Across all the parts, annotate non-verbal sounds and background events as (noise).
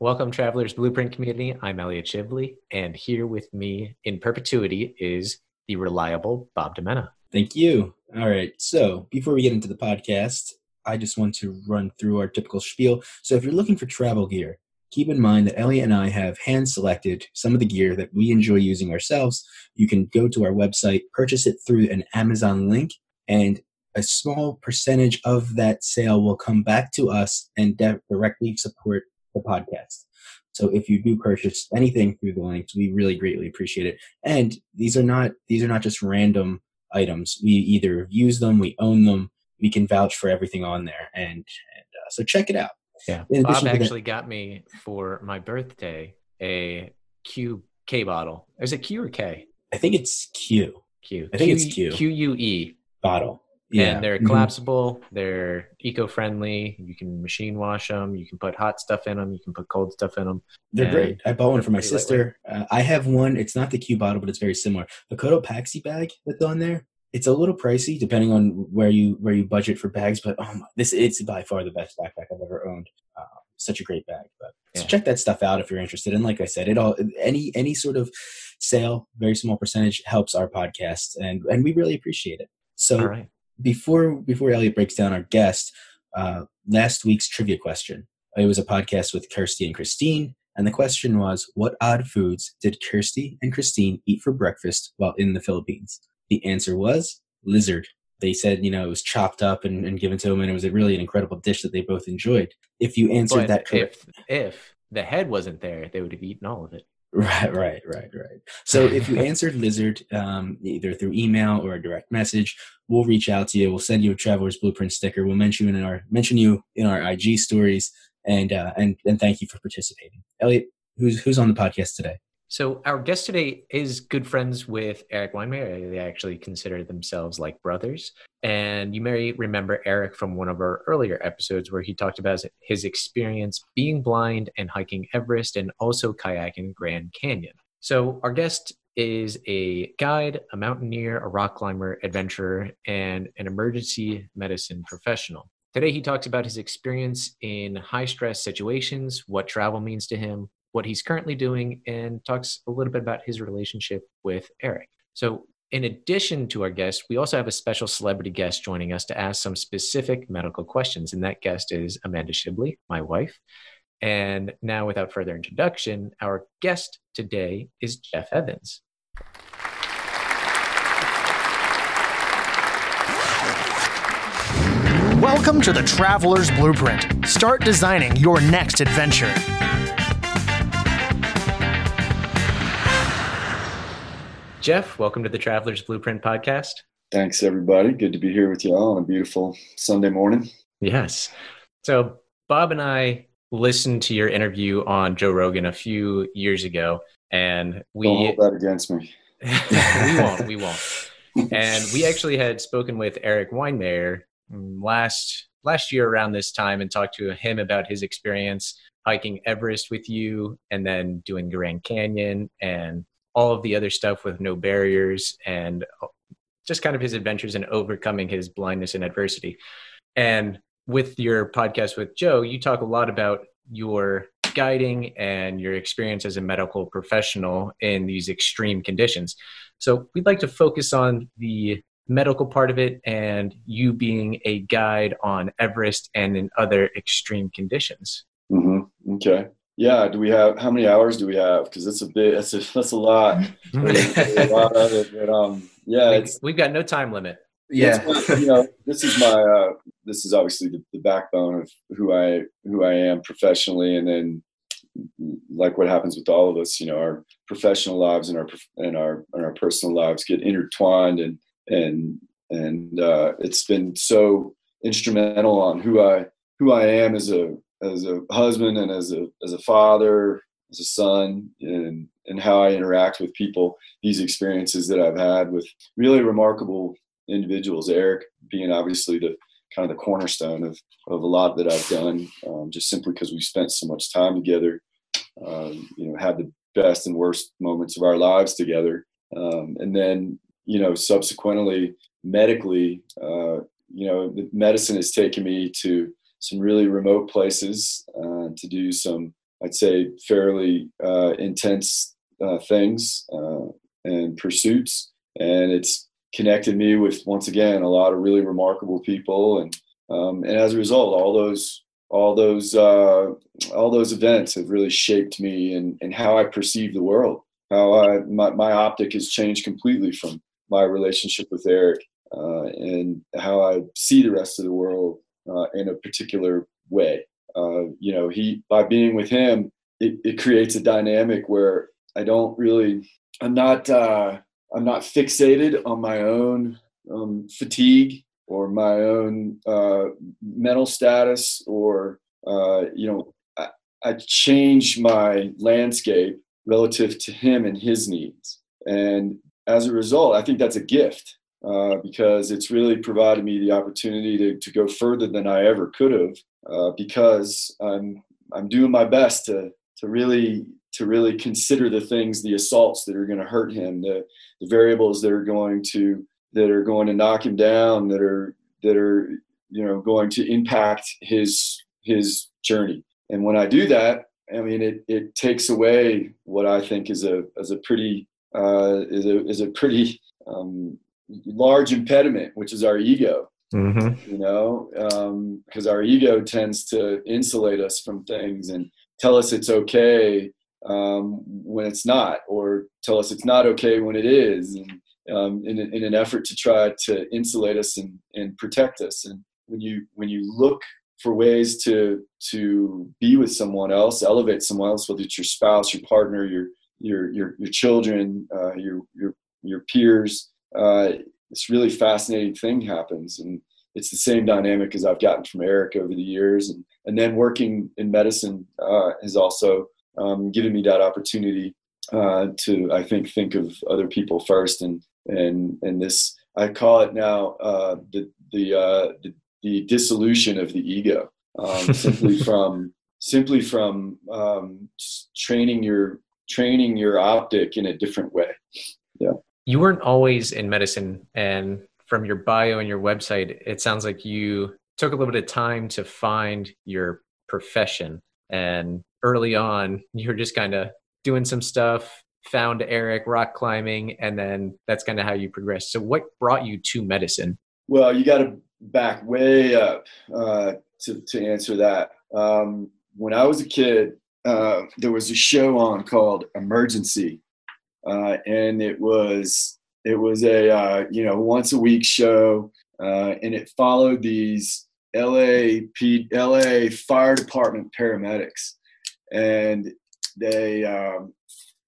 Welcome, Travelers Blueprint community. I'm Elliot Shibley, and here with me in perpetuity is the reliable Bob Demena. Thank you. All right. So before we get into the podcast, I just want to run through our typical spiel. So if you're looking for travel gear, keep in mind that Elliot and I have hand selected some of the gear that we enjoy using ourselves. You can go to our website, purchase it through an Amazon link, and a small percentage of that sale will come back to us and directly support the podcast. So if you do purchase anything through the links, we really greatly appreciate it. And these are not these are not just random items. We either use them, we own them, we can vouch for everything on there, and, and uh, so check it out. Yeah, Bob actually that, got me for my birthday a Q K bottle. Is it Q or K? I think it's Q. Q. I think Q, it's Q. Q U E bottle. Yeah. And they're mm-hmm. collapsible, mm-hmm. they're eco-friendly. You can machine wash them. You can put hot stuff in them. You can put cold stuff in them. They're great. I bought one for my sister. Uh, I have one. It's not the Q bottle, but it's very similar. The Cotopaxi bag that's on there. It's a little pricey depending on where you where you budget for bags, but oh my, this it's by far the best backpack I've ever owned. Uh, such a great bag. But yeah. so check that stuff out if you're interested. And like I said, it all any any sort of sale, very small percentage helps our podcast, and and we really appreciate it. So before before Elliot breaks down our guest, uh, last week's trivia question. It was a podcast with Kirsty and Christine, and the question was, "What odd foods did Kirsty and Christine eat for breakfast while in the Philippines?" The answer was lizard. They said, you know, it was chopped up and, and given to them, and it was a really an incredible dish that they both enjoyed. If you answered but that correct, if, if the head wasn't there, they would have eaten all of it. Right, right, right, right. So if you (laughs) answered Lizard um, either through email or a direct message, we'll reach out to you. We'll send you a Traveler's Blueprint sticker. We'll mention you in our mention you in our IG stories, and uh, and and thank you for participating, Elliot. Who's who's on the podcast today? So our guest today is good friends with Eric Weihenmayer. They actually consider themselves like brothers. And you may remember Eric from one of our earlier episodes where he talked about his experience being blind and hiking Everest and also kayaking Grand Canyon. So our guest is a guide, a mountaineer, a rock climber, adventurer, and an emergency medicine professional. Today, he talks about his experience in high stress situations, what travel means to him, what he's currently doing, and talks a little bit about his relationship with Eric. So, in addition to our guest, we also have a special celebrity guest joining us to ask some specific medical questions. And that guest is Amanda Shibley, my wife. And now, without further introduction, our guest today is Jeff Evans. Welcome to the Traveler's Blueprint. Start designing your next adventure. Jeff, welcome to the Traveler's Blueprint podcast. Thanks, everybody. Good to be here with you all on a beautiful Sunday morning. Yes. So, Bob and I listened to your interview on Joe Rogan a few years ago, and we Don't hold that against me. (laughs) we won't. We won't. (laughs) And we actually had spoken with Eric Weihenmayer mm, last last year around this time and talked to him about his experience hiking Everest with you, and then doing Grand Canyon and all of the other stuff with no barriers and just kind of his adventures in overcoming his blindness and adversity. And with your podcast with Joe, you talk a lot about your guiding and your experience as a medical professional in these extreme conditions. So we'd like to focus on the medical part of it and you being a guide on Everest and in other extreme conditions. Mm-hmm. Okay. Yeah. Do we have how many hours do we have? Because it's a bit. That's a that's a lot. (laughs) a lot of it. But um, yeah, it's we've got no time limit. Yeah. you know, this is my uh, this is obviously the, the backbone of who I who I am professionally, and then like what happens with all of us, you know, our professional lives and our and our and our personal lives get intertwined, and and and uh, it's been so instrumental on who I who I am as a as a husband and as a as a father, as a son, and and how I interact with people. These experiences that I've had with really remarkable individuals. Eric being obviously the kind of the cornerstone of of a lot that I've done, um, just simply because we spent so much time together. Um, you know, had the best and worst moments of our lives together, um, and then you know, subsequently medically, uh, you know, the medicine has taken me to some really remote places uh, to do some I'd say, fairly uh, intense uh, things uh, and pursuits. And it's connected me with, once again, a lot of really remarkable people. And, um, and as a result, all those all those uh, all those events have really shaped me and, and how I perceive the world. How I my, my optic has changed completely from my relationship with Eric uh, and how I see the rest of the world uh, in a particular way. Uh, you know, he by being with him, it, it creates a dynamic where I don't really, I'm not, uh, I'm not fixated on my own um, fatigue or my own uh, mental status or uh, you know, I, I change my landscape relative to him and his needs, and as a result, I think that's a gift uh, because it's really provided me the opportunity to, to go further than I ever could have uh, because I'm I'm doing my best to to really to really consider the things the assaults that are going to hurt him the, the variables that are going to that are going to knock him down that are that are you know going to impact his his journey. And when I do that I mean it it takes away what I think is a is a pretty uh, is a is a pretty um, large impediment, which is our ego. Mm-hmm. You know, because um, our ego tends to insulate us from things and tell us it's okay um, when it's not, or tell us it's not okay when it is, and um, in, in an effort to try to insulate us and, and protect us. And when you when you look for ways to to be with someone else, elevate someone else, whether it's your spouse, your partner, your your your, your children, uh, your your your peers, uh, this really fascinating thing happens. And it's the same dynamic as I've gotten from Eric over the years. And, and then working in medicine uh, has also um, given me that opportunity uh, to, I think, think of other people first. And, and, and this, I call it now uh, the, the, uh, the, the, dissolution of the ego, um, (laughs) simply from, simply from um, training your, training your optic in a different way. Yeah you weren't always in medicine and from your bio and your website it sounds like you took a little bit of time to find your profession. And early on you were just kind of doing some stuff found eric rock climbing and then that's kind of how you progressed. So what brought you to medicine? Well you got to back way up uh, to, to answer that. Um, when i was a kid uh, there was a show on called emergency uh, and it was it was a uh, you know once a week show, uh, and it followed these LA P, LA Fire Department paramedics, and they um,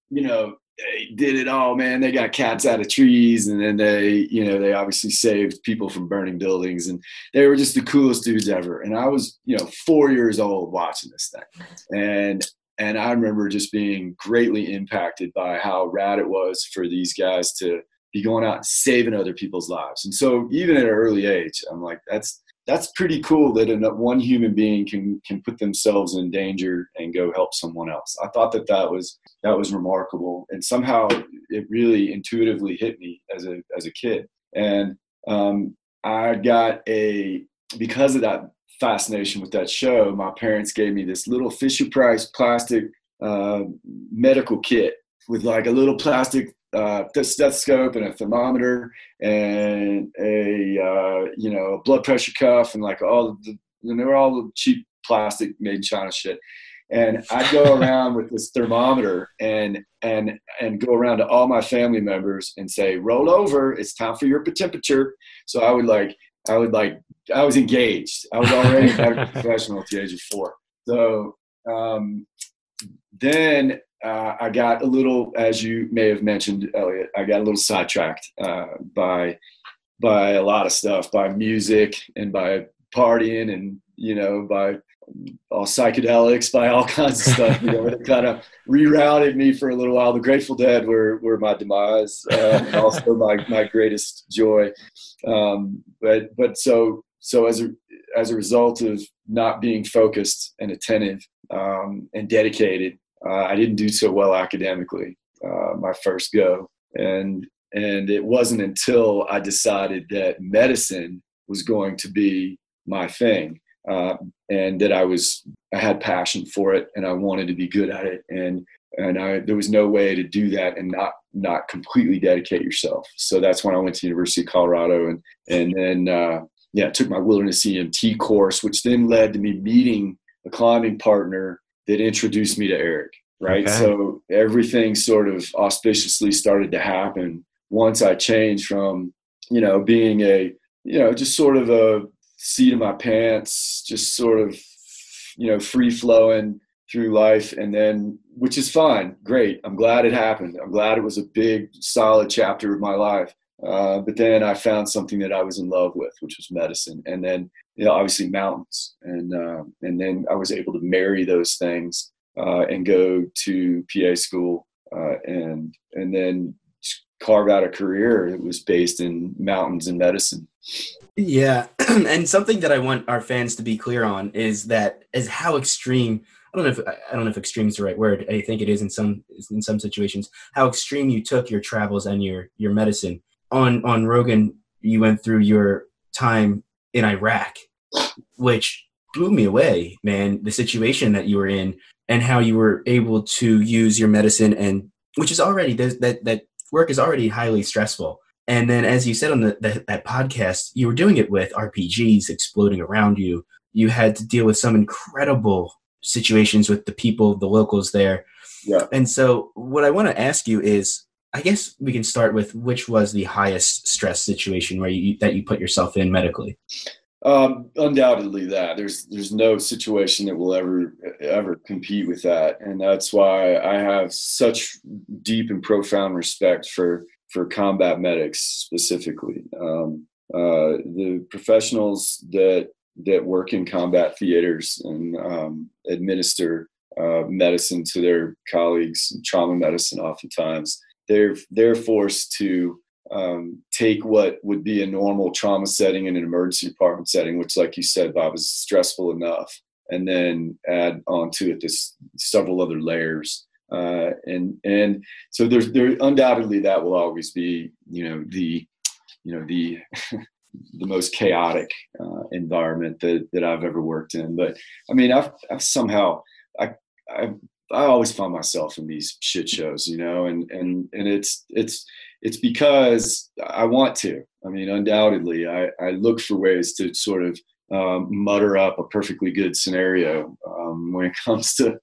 you know they did it all, man. They got cats out of trees, and then they, you know, they obviously saved people from burning buildings, and they were just the coolest dudes ever. And I was, you know, four years old watching this thing, and and I remember just being greatly impacted by how rad it was for these guys to be going out and saving other people's lives. And so even at an early age, I'm like, that's that's pretty cool that one human being can can put themselves in danger and go help someone else. I thought that that was that was remarkable, and somehow it really intuitively hit me as a as a kid. And um, I got a because of that fascination with that show, my parents gave me this little Fisher Price plastic uh, medical kit with like a little plastic uh, stethoscope and a thermometer and a uh, you know a blood pressure cuff and like all the and they were all cheap plastic made in China shit. And I'd go (laughs) around with this thermometer and and and go around to all my family members and say, "Roll over! It's time for your temperature." So I would like I would like I was engaged. I was already a (laughs) professional at the age of four. So um, then uh, I got a little, as you may have mentioned, Elliot, I got a little sidetracked uh, by by a lot of stuff, by music and by partying and you know by all psychedelics, by all kinds of stuff. You know, it kind of rerouted me for a little while. The Grateful Dead were were my demise, uh, also my my greatest joy. Um, but but so so as a as a result of not being focused and attentive um, and dedicated, uh, I didn't do so well academically uh, my first go, and and it wasn't until I decided that medicine was going to be my thing uh, and that I was I had passion for it and I wanted to be good at it. And, and I, there was no way to do that and not, not completely dedicate yourself. So that's when I went to University of Colorado and, and then, uh, yeah, took my wilderness EMT course, which then led to me meeting a climbing partner that introduced me to Eric. Right. Okay. So everything sort of auspiciously started to happen once I changed from, you know, being a, you know, just sort of a seat in my pants, just sort of, you know, free flowing through life. And then, which is fine. Great. I'm glad it happened. I'm glad it was a big, solid chapter of my life. Uh, but then I found something that I was in love with, which was medicine, and then you know obviously mountains, and uh, and then I was able to marry those things uh, and go to PA school, uh, and and then carve out a career that was based in mountains and medicine. Yeah, (clears throat) and something that I want our fans to be clear on is that is how extreme. I don't know if I don't know if extreme is the right word. I think it is in some in some situations. How extreme you took your travels and your your medicine on on Rogan, you went through your time in Iraq, which blew me away, man. The situation that you were in and how you were able to use your medicine and which is already that that work is already highly stressful. And then, as you said on the, the, that podcast, you were doing it with RPGs exploding around you. You had to deal with some incredible situations with the people, the locals there. Yeah. And so, what I want to ask you is I guess we can start with which was the highest stress situation where you that you put yourself in medically. Um, undoubtedly, that there's there's no situation that will ever ever compete with that, and that's why I have such deep and profound respect for for combat medics specifically. Um, uh, the professionals that that work in combat theaters and um, administer uh, medicine to their colleagues, trauma medicine, oftentimes they're they're forced to um, take what would be a normal trauma setting in an emergency department setting, which, like you said, Bob, is stressful enough, and then add onto it this several other layers. Uh, and and so there's there undoubtedly that will always be you know the you know the (laughs) the most chaotic uh, environment that that I've ever worked in. But I mean, I've, I've somehow I I I always find myself in these shit shows, you know, and and and it's it's it's because I want to. I mean, undoubtedly, I, I look for ways to sort of um, mutter up a perfectly good scenario um, when it (laughs) comes to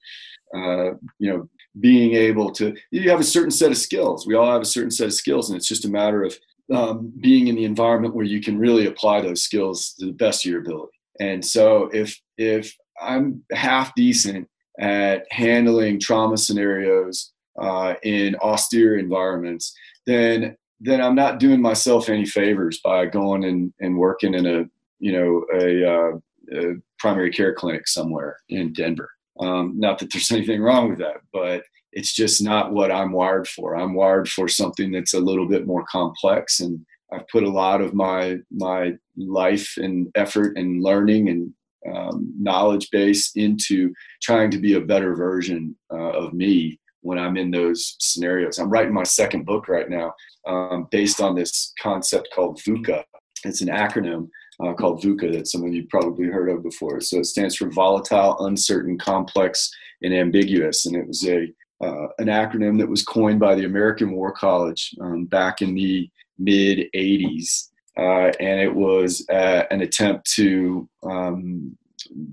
uh, you know being able to. You have a certain set of skills. We all have a certain set of skills, and it's just a matter of um, being in the environment where you can really apply those skills to the best of your ability. And so, if if I'm half decent at handling trauma scenarios uh, in austere environments, then then I'm not doing myself any favors by going and, and working in a you know a, uh, a primary care clinic somewhere in Denver. Um, not that there's (laughs) anything wrong with that, but it's just not what I'm wired for. I'm wired for something that's a little bit more complex, and I've put a lot of my my life and effort and learning and um, knowledge base into trying to be a better version uh, of me when I'm in those scenarios. I'm writing my second book right now um, based on this concept called VUCA. It's an acronym uh, called VUCA that some of you probably heard of before. So it stands for volatile, uncertain, complex, and ambiguous. And it was a uh, an acronym that was coined by the American War College um, back in the mid 80s uh, and it was uh, an attempt to, um,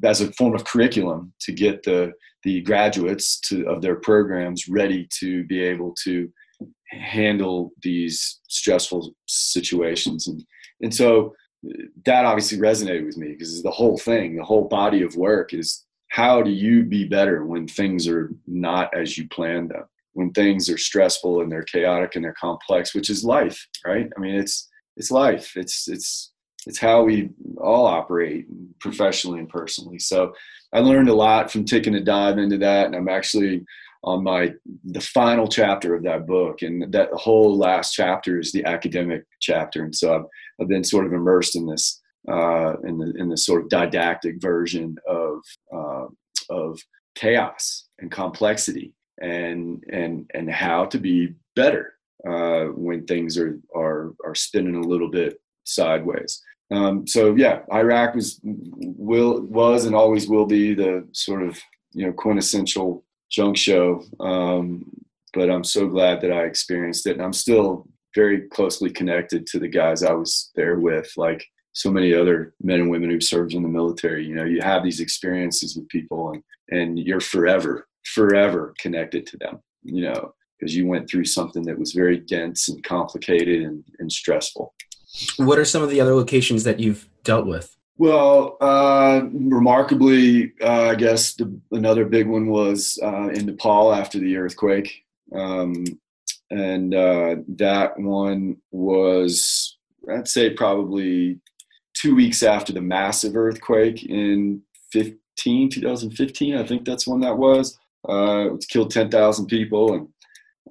as a form of curriculum, to get the the graduates to, of their programs ready to be able to handle these stressful situations, and and so uh, that obviously resonated with me because the whole thing, the whole body of work is how do you be better when things are not as you planned them? When things are stressful and they're chaotic and they're complex which is life right? I mean it's it's life. It's it's it's how we all operate professionally and personally. So I learned a lot from taking a dive into that, and I'm actually on my the final chapter of that book, and that whole last chapter is the academic chapter, and so I've, I've been sort of immersed in this uh, in the in the sort of didactic version of uh, of chaos and complexity and and and how to be better uh, when things are, are are spinning a little bit sideways. Um, so yeah, Iraq was will was and always will be the sort of you know quintessential junk show. Um, but I'm so glad that I experienced it, and I'm still very closely connected to the guys I was there with. Like so many other men and women who served in the military, you know, you have these experiences with people, and and you're forever, forever connected to them. You know, because you went through something that was very dense and complicated and, and stressful. What are some of the other locations that you've dealt with? Well, uh, remarkably, uh, I guess the, another big one was uh, in Nepal after the earthquake. Um, and uh, that one was, I'd say, probably two weeks after the massive earthquake in 15, 2015. I think that's when that was. Uh, it killed 10,000 people. And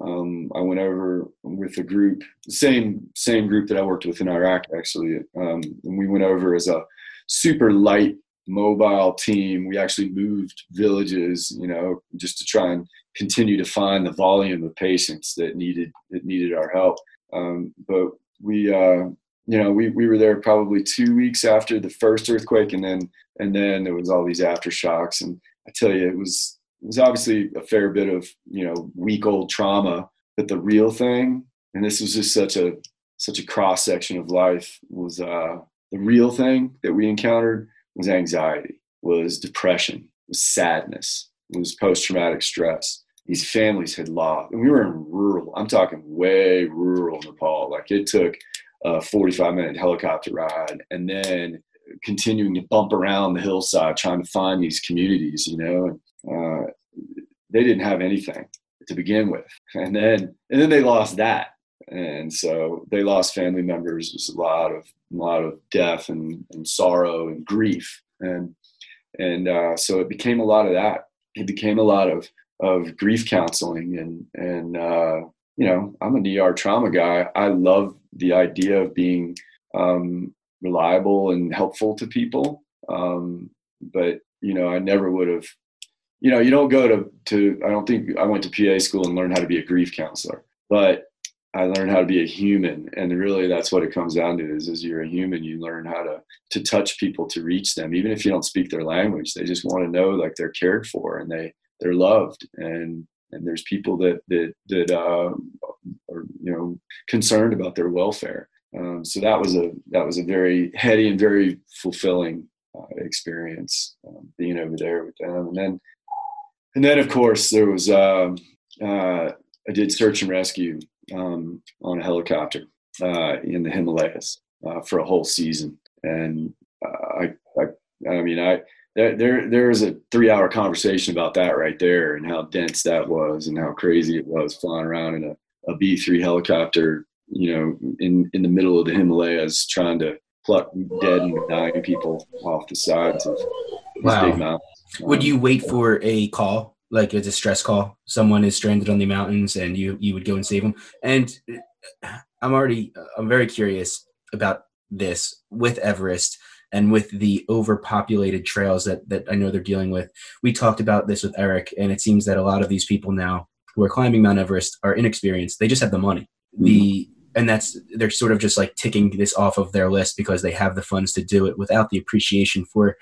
um, I went over with a group, same same group that I worked with in Iraq actually, um, and we went over as a super light mobile team. We actually moved villages, you know, just to try and continue to find the volume of patients that needed that needed our help. Um, but we, uh, you know, we, we were there probably two weeks after the first earthquake, and then and then there was all these aftershocks. And I tell you, it was there's obviously a fair bit of you know week old trauma but the real thing and this was just such a such a cross section of life was uh the real thing that we encountered was anxiety was depression was sadness was post-traumatic stress. These families had lost and we were in rural i'm talking way rural nepal like it took a 45 minute helicopter ride and then continuing to bump around the hillside trying to find these communities you know uh, they didn't have anything to begin with, and then and then they lost that, and so they lost family members. There's a lot of a lot of death and, and sorrow and grief, and and uh, so it became a lot of that. It became a lot of of grief counseling and and uh, you know I'm an ER trauma guy. I love the idea of being um, reliable and helpful to people. Um, but you know, I never would have you know, you don't go to, to, I don't think I went to PA school and learned how to be a grief counselor, but I learned how to be a human. And really that's what it comes down to is, is you're a human, you learn how to, to touch people, to reach them, even if you don't speak their language, they just want to know like they're cared for and they, they're loved. And, and there's people that, that, that, uh, are, you know, concerned about their welfare. Um, so that was a, that was a very heady and very fulfilling uh, experience um, being over there with them. And then, and then of course there was um, uh, I did search and rescue um, on a helicopter uh, in the Himalayas uh, for a whole season, and uh, I, I, I mean, I there there there was a three hour conversation about that right there, and how dense that was, and how crazy it was flying around in a, a B three helicopter, you know, in in the middle of the Himalayas, trying to pluck dead and dying people off the sides of these wow. big mountains. Would you wait for a call, like a distress call? Someone is stranded on the mountains, and you you would go and save them. And I'm already I'm very curious about this with Everest and with the overpopulated trails that that I know they're dealing with. We talked about this with Eric, and it seems that a lot of these people now who are climbing Mount Everest are inexperienced. They just have the money. The mm-hmm. and that's they're sort of just like ticking this off of their list because they have the funds to do it without the appreciation for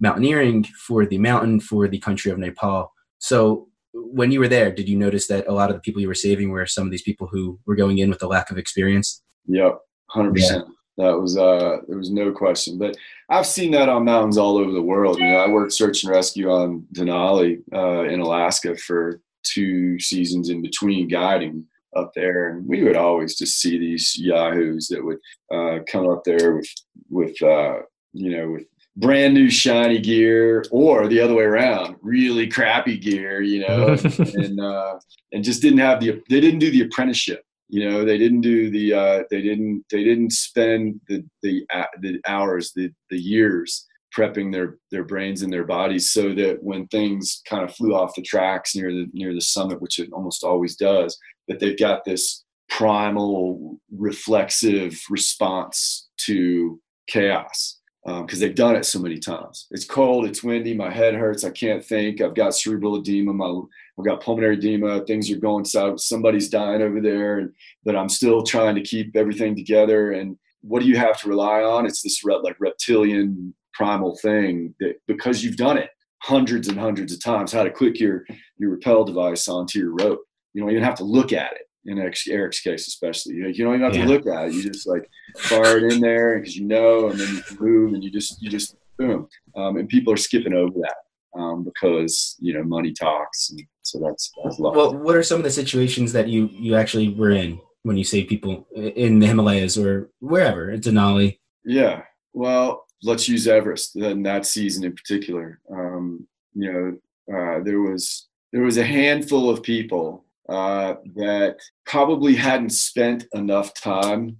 mountaineering for the mountain for the country of Nepal. So when you were there, did you notice that a lot of the people you were saving were some of these people who were going in with a lack of experience? Yep, hundred yeah. percent. That was uh, there was no question. But I've seen that on mountains all over the world. You know, I worked search and rescue on Denali uh, in Alaska for two seasons in between guiding up there, and we would always just see these yahoos that would uh, come up there with with uh, you know with brand new shiny gear or the other way around really crappy gear you know (laughs) and uh, and just didn't have the they didn't do the apprenticeship you know they didn't do the uh, they didn't they didn't spend the the uh, the hours the the years prepping their their brains and their bodies so that when things kind of flew off the tracks near the near the summit which it almost always does that they've got this primal reflexive response to chaos because um, they've done it so many times. It's cold, it's windy, my head hurts, I can't think. I've got cerebral edema, my, I've got pulmonary edema. Things are going south. Somebody's dying over there, and, but I'm still trying to keep everything together. And what do you have to rely on? It's this like reptilian primal thing that because you've done it hundreds and hundreds of times, how to click your your rappel device onto your rope. You don't even have to look at it. In Eric's case, especially, you, know, you don't even have yeah. to look at it. You just like fire it in there because you know, and then you can move, and you just you just boom. Um, and people are skipping over that um, because you know money talks, and so that's that's Well, what are some of the situations that you you actually were in when you save people in the Himalayas or wherever in Denali? Yeah, well, let's use Everest in that season in particular. Um, you know, uh, there was there was a handful of people uh, that probably hadn't spent enough time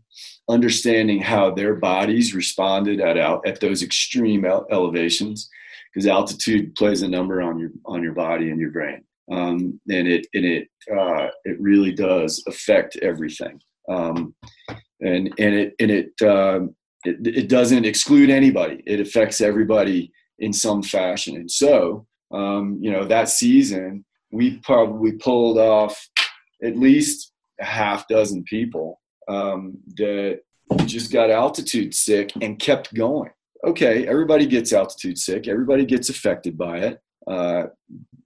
understanding how their bodies responded at at those extreme elevations because altitude plays a number on your on your body and your brain, um, and it and it uh, it really does affect everything. Um, and and it and it, um, it it doesn't exclude anybody. It affects everybody in some fashion. And so, um, you know, that season we probably pulled off at least a half dozen people um, that just got altitude sick and kept going okay, everybody gets altitude sick, everybody gets affected by it. Uh,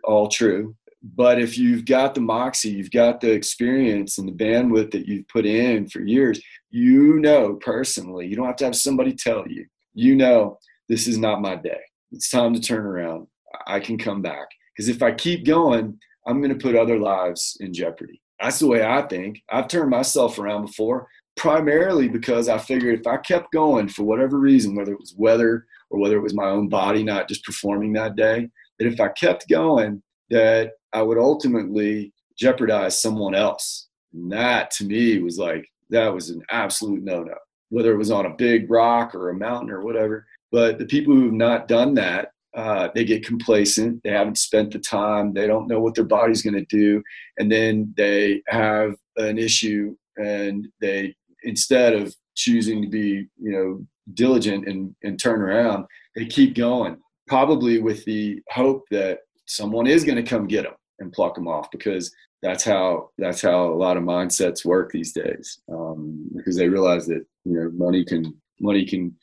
all true. But if you've got the moxie, you've got the experience and the bandwidth that you've put in for years, you know personally, you don't have to have somebody tell you, you know, this is not my day. It's time to turn around. I can come back. Because if I keep going, I'm going to put other lives in jeopardy. That's the way I think. I've turned myself around before primarily because I figured if I kept going for whatever reason, whether it was weather or whether it was my own body not just performing that day, that if I kept going, that I would ultimately jeopardize someone else. And that to me was like, that was an absolute no no, whether it was on a big rock or a mountain or whatever. But the people who have not done that, uh, they get complacent. They haven't spent the time. They don't know what their body's going to do. And then they have an issue and they instead of choosing to be you know diligent and, and turn around they keep going probably with the hope that someone is going to come get them and pluck them off because that's how that's how a lot of mindsets work these days um, because they realize that you know money can money can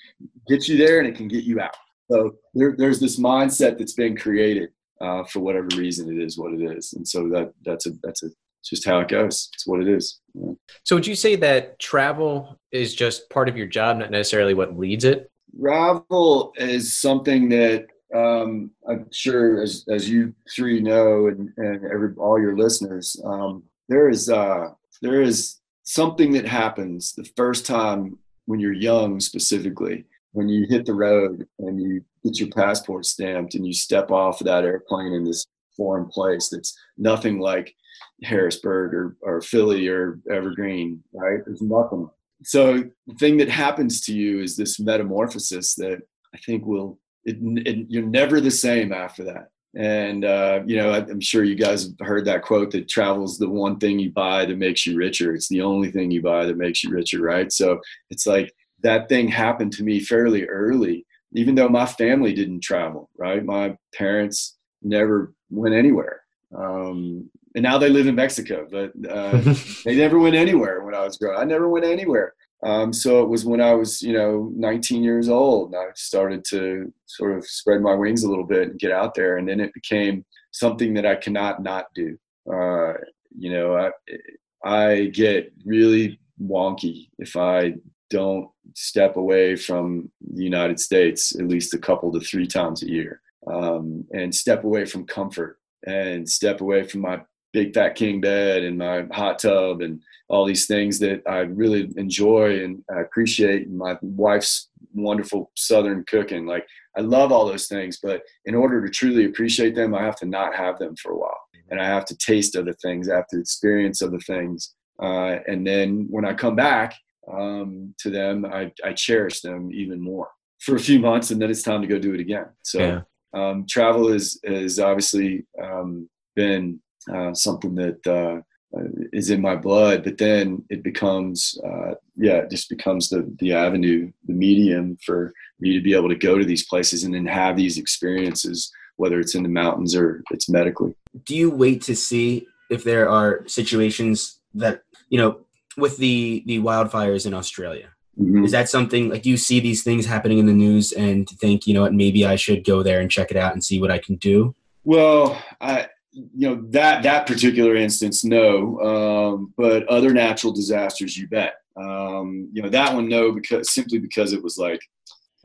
get you there and it can get you out so there, there's this mindset that's been created uh, for whatever reason it is what it is and so that that's a that's a just how it goes. It's what it is. Yeah. So would you say that travel is just part of your job, not necessarily what leads it? Travel is something that um, I'm sure, as as you three know, and and every all your listeners, um, there is uh, there is something that happens the first time when you're young, specifically when you hit the road and you get your passport stamped and you step off of that airplane in this foreign place that's nothing like Harrisburg or, or Philly or Evergreen, right? There's nothing. So the thing that happens to you is this metamorphosis that I think will, it, it, you're never the same after that. And, uh, you know, I'm sure you guys have heard that quote that travel's the one thing you buy that makes you richer. It's the only thing you buy that makes you richer, right? So it's like that thing happened to me fairly early, even though my family didn't travel, right? My parents never went anywhere. Um, and now they live in Mexico. But uh, (laughs) they never went anywhere when I was growing. I never went anywhere. Um, so it was when I was, you know, 19 years old, and I started to sort of spread my wings a little bit and get out there, and then it became something that I cannot not do. Uh, you know, I I get really wonky if I don't step away from the United States at least a couple to three times a year, um, and step away from comfort and step away from my big fat king bed and my hot tub and all these things that I really enjoy and I appreciate. My wife's wonderful Southern cooking. Like I love all those things, but in order to truly appreciate them, I have to not have them for a while. And I have to taste other things, I have to experience other things. Uh, and then when I come back um, to them, I, I, cherish them even more for a few months, and then it's time to go do it again. So yeah. um, travel is is obviously um, been uh, something that uh, is in my blood. But then it becomes, uh, yeah, it just becomes the the avenue, the medium for me to be able to go to these places and then have these experiences, whether it's in the mountains or it's medically. Do you wait to see if there are situations that you know with the the wildfires in Australia? Mm-hmm. Is that something like you see these things happening in the news and think, you know what, maybe I should go there and check it out and see what I can do? Well, I, you know that that particular instance, no, um, but other natural disasters, you bet. Um, you know that one, no, because simply because it was like,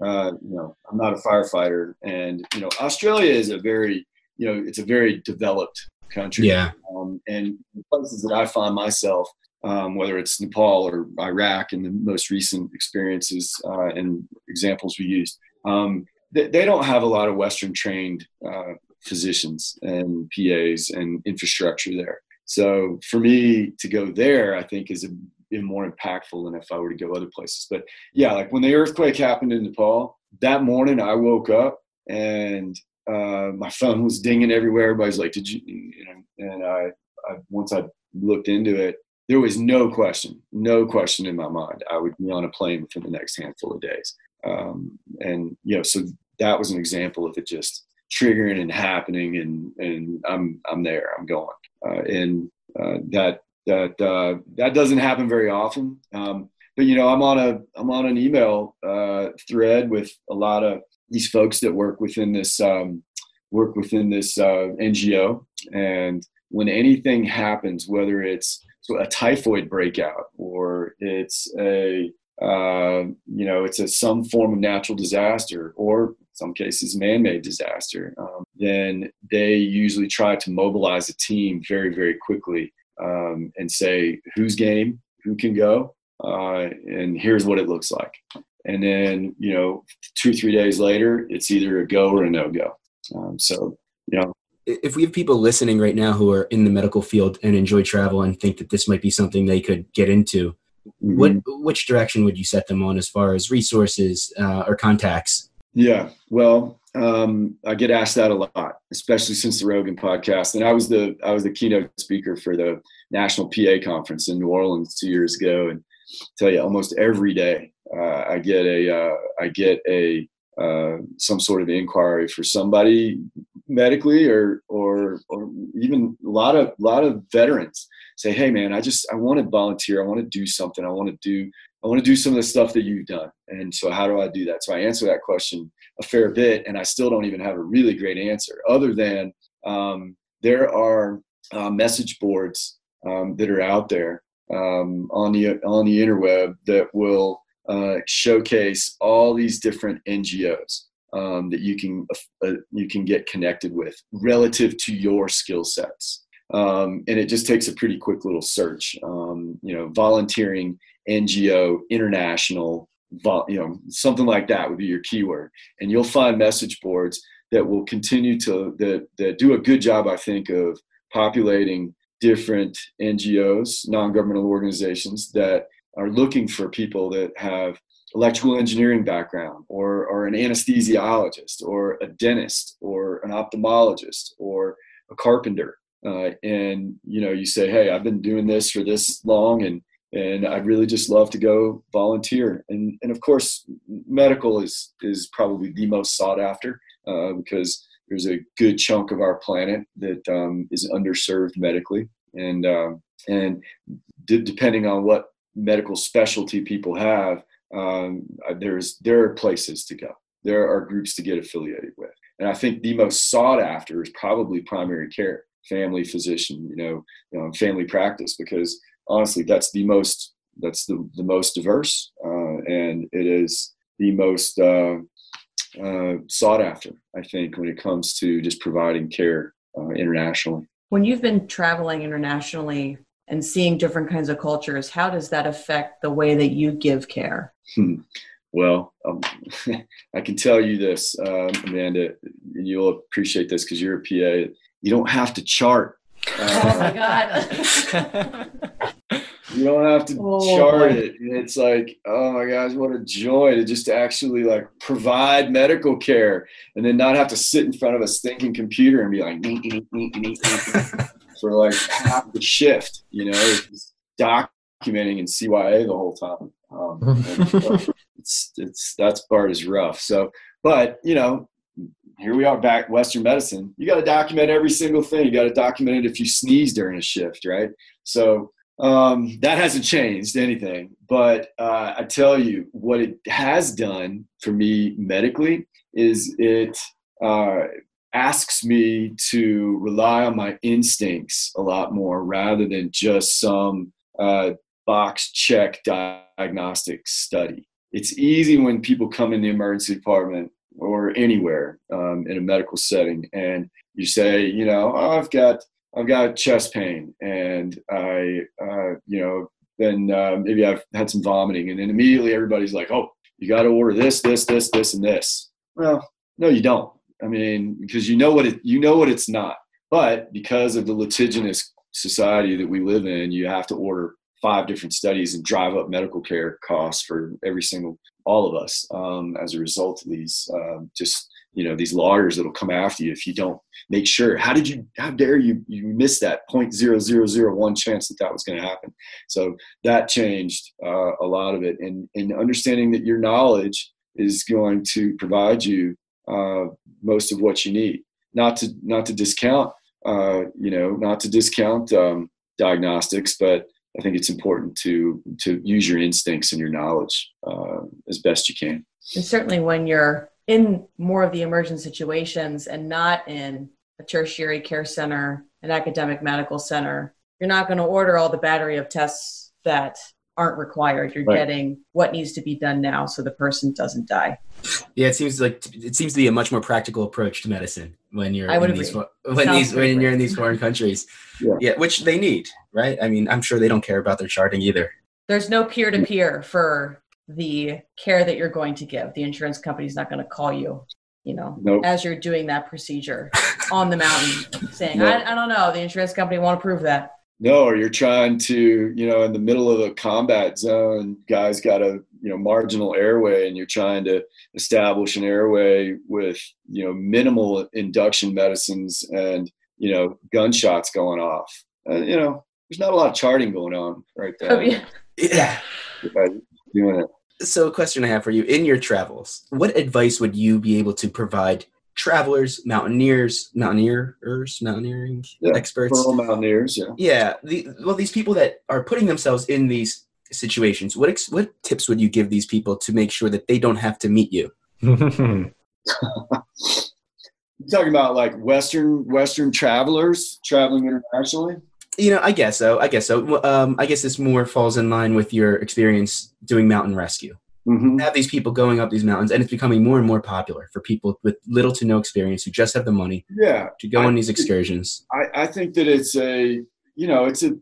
uh, you know, I'm not a firefighter, and you know, Australia is a very, you know, it's a very developed country. Yeah. Um, and the places that I find myself, um, whether it's Nepal or Iraq, and the most recent experiences uh, and examples we used, um, they, they, don't have a lot of Western trained uh, physicians and PAs and infrastructure there. So for me to go there, I think is a, more impactful than if I were to go other places. But yeah, like when the earthquake happened in Nepal, that morning I woke up and uh, my phone was dinging everywhere. Everybody's like, "Did you?" and I, I once I looked into it, there was no question, no question in my mind. I would be on a plane within the next handful of days. Um, and you know, so that was an example of it just triggering and happening, and and I'm I'm there, I'm going, uh, and uh, that that uh, that doesn't happen very often. Um, but you know, I'm on a I'm on an email uh, thread with a lot of these folks that work within this um, work within this uh, NGO, and when anything happens, whether it's a typhoid breakout or it's a uh, you know it's a some form of natural disaster or some cases man-made disaster, um, then they usually try to mobilize a team very very quickly um, and say who's game, who can go, uh, and here's what it looks like. And then you know two three days later it's either a go or a no go um, so you know if we have people listening right now who are in the medical field and enjoy travel and think that this might be something they could get into mm-hmm. what which direction would you set them on as far as resources uh, or contacts? Yeah well um, i get asked that a lot especially since the rogan podcast. And i was the i was the keynote speaker for the national pa conference in new orleans two years ago. And I tell you almost every day uh, I get a uh, I get a uh, some sort of inquiry for somebody medically or or or even a lot of lot of veterans say hey man i just i want to volunteer. I want to do something. I want to do i want to do some of the stuff that you've done. And so how do i do that? So i answer that question a fair bit and i still don't even have a really great answer other than um, there are uh, message boards um, that are out there um, on the on the interweb that will uh, showcase all these different NGOs um, that you can uh, you can get connected with relative to your skill sets. Um, and it just takes a pretty quick little search. Um, you know, volunteering NGO international, you know, something like that would be your keyword, and you'll find message boards that will continue to that that do a good job, I think, of populating different NGOs, non-governmental organizations that are looking for people that have electrical engineering background or, or an anesthesiologist or a dentist or an ophthalmologist or a carpenter uh, and you know you say hey i've been doing this for this long and and i'd really just love to go volunteer. And and of course medical is is probably the most sought after uh, because there's a good chunk of our planet that um, is underserved medically. And uh, and d- depending on what medical specialty people have, um, uh, there's there are places to go. There are groups to get affiliated with, and I think the most sought after is probably primary care, family physician, you know, you know family practice, because honestly, that's the most that's the, the most diverse, uh, and it is the most uh, uh, sought after. I think when it comes to just providing care uh, internationally. When you've been traveling internationally and seeing different kinds of cultures, how does that affect the way that you give care? Hmm. Well, um, (laughs) I can tell you this, um, Amanda, and you'll appreciate this because you're a PA. You don't have to chart. Uh, oh my God. (laughs) you don't have to oh, chart it. And it's like, oh my gosh, what a joy to just actually like provide medical care and then not have to sit in front of a stinking computer and be like, (laughs) for like half the shift, you know, documenting in CYA the whole time. Um, (laughs) it's, it's, that's part is rough. So, but you know, here we are back Western medicine. You got to document every single thing. You got to document it if you sneeze during a shift, right? So, um, that hasn't changed anything. But uh, I tell you, what it has done for me medically is it uh, asks me to rely on my instincts a lot more rather than just some uh, box check diagnostic study. It's easy when people come in the emergency department or anywhere um, in a medical setting and you say, you know, oh, I've got I've got chest pain and I, uh, you know, then uh, maybe I've had some vomiting, and then immediately everybody's like, oh, you got to order this, this, this, this, and this. Well, no, you don't. I mean, because you know what it, you know what it's not. But because of the litigious society that we live in, you have to order five different studies and drive up medical care costs for every single all of us um, as a result of these um, just you know these lawyers that'll come after you if you don't make sure. How did you how dare you you miss that 0.0001 chance that that was going to happen? So that changed uh, a lot of it. And and understanding that your knowledge is going to provide you uh, most of what you need not to not to discount uh, you know not to discount um, diagnostics but I think it's important to to use your instincts and your knowledge uh, as best you can. And certainly, when you're in more of the emergent situations and not in a tertiary care center, an academic medical center, you're not going to order all the battery of tests that aren't required. You're right. getting what needs to be done now so the person doesn't die. Yeah, it seems like it seems to be a much more practical approach to medicine when you're I would in agree. these when Sounds these when you're in these foreign countries. Yeah. yeah, which they need, right? I mean, I'm sure they don't care about their charting either. There's no peer to peer for the care that you're going to give. The insurance company's not going to call you, you know, nope. as you're doing that procedure on the mountain saying, nope. I, I don't know, the insurance company won't approve that. No, or you're trying to, you know, in the middle of a combat zone, guys got a, you know, marginal airway and you're trying to establish an airway with, you know, minimal induction medicines and, you know, gunshots going off. Uh, you know, there's not a lot of charting going on right there. Oh, yeah. yeah. Doing it so a question I have for you in your travels, what advice would you be able to provide travelers, mountaineers, mountaineers, mountaineering yeah, experts, mountaineers, yeah, yeah. The, well, these people that are putting themselves in these situations, what ex- what tips would you give these people to make sure that they don't have to meet you? you (laughs) talking about like Western Western travelers traveling internationally? You know, I guess so. I guess so. Um, I guess this more falls in line with your experience doing mountain rescue. Mm-hmm. Have these people going up these mountains, and it's becoming more and more popular for people with little to no experience who just have the money, yeah, to go I on these excursions. I, I think that it's a, you know, it's a,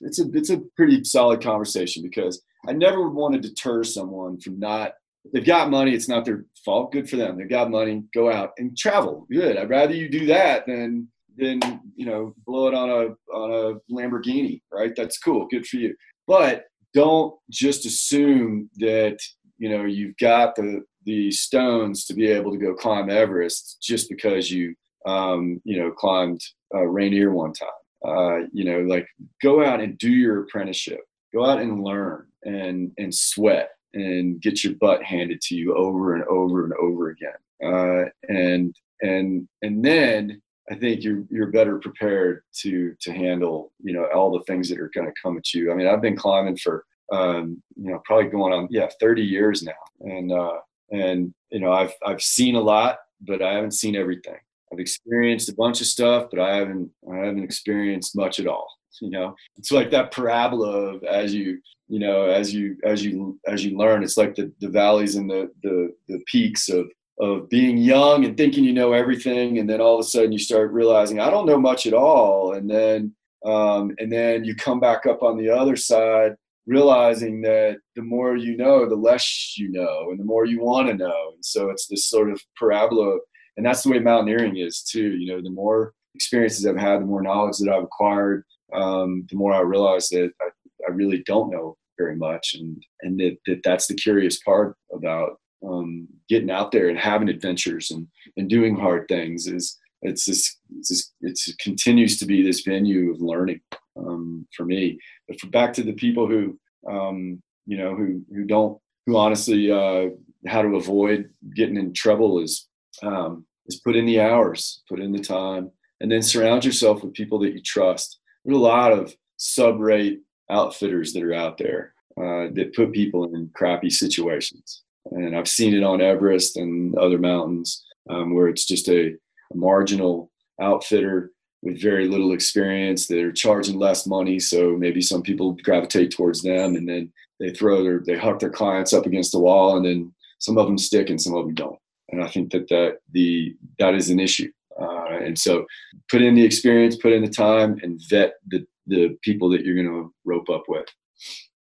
it's a, it's a pretty solid conversation because I never want to deter someone from not. They've got money, it's not their fault. Good for them. They've got money. Go out and travel. Good. I'd rather you do that than than you know blow it on a on a Lamborghini, right? That's cool, good for you. But don't just assume that you know you've got the the stones to be able to go climb Everest just because you um, you know climbed uh, Rainier one time. Uh, you know, like go out and do your apprenticeship. Go out and learn and and sweat and get your butt handed to you over and over and over again. Uh, and and and then I think you're you're better prepared to to handle you know all the things that are going to come at you. I mean, I've been climbing for um, you know probably going on yeah 30 years now, and uh, and you know I've I've seen a lot, but I haven't seen everything. I've experienced a bunch of stuff, but I haven't I haven't experienced much at all. (laughs) You know, it's like that parabola of as you you know as you as you as you learn, it's like the the valleys and the the the peaks of of being young and thinking you know everything and then all of a sudden you start realizing i don't know much at all. And then um, and then you come back up on the other side realizing that the more you know the less you know and the more you want to know. And so it's this sort of parabola and that's the way mountaineering is too you know the more experiences i've had the more knowledge that i've acquired um, the more i realize that I, I really don't know very much and and that, that that's the curious part about um, getting out there and having adventures and, and doing hard things is it's this, it's this, it's it continues to be this venue of learning um, for me. But for back to the people who um, you know who who don't who honestly uh, how to avoid getting in trouble is um, is put in the hours, put in the time, and then surround yourself with people that you trust. There's a lot of sub-rate outfitters that are out there uh, that put people in crappy situations. And I've seen it on Everest and other mountains um, where it's just a, a marginal outfitter with very little experience They're charging less money. So maybe some people gravitate towards them and then they throw their, they huck their clients up against the wall and then some of them stick and some of them don't. And I think that that the, that is an issue. Uh, and so put in the experience, put in the time and vet the, the people that you're going to rope up with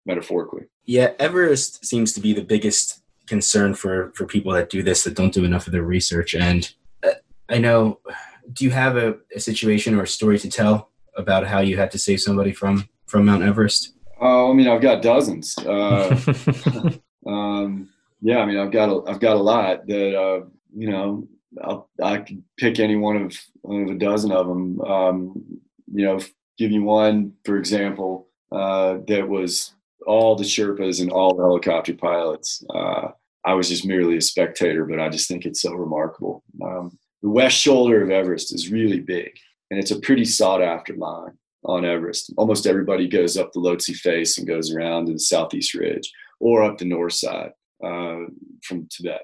metaphorically. Yeah. Everest seems to be the biggest concern for, for people that do this, that don't do enough of their research. And uh, I know do you have a, a, situation or a story to tell about how you had to save somebody from from Mount Everest? Oh, I mean, I've got dozens. Uh, (laughs) um, yeah, I mean, I've got a, I've got a lot that uh, you know. I'll, I could pick any one of, one of a dozen of them. Um, you know, give you one for example uh, that was all the Sherpas and all the helicopter pilots. Uh, I was just merely a spectator, but I just think it's so remarkable. Um, the west shoulder of Everest is really big, and it's a pretty sought after line on Everest. Almost everybody goes up the Lhotse face and goes around the southeast ridge or up the north side uh, from Tibet.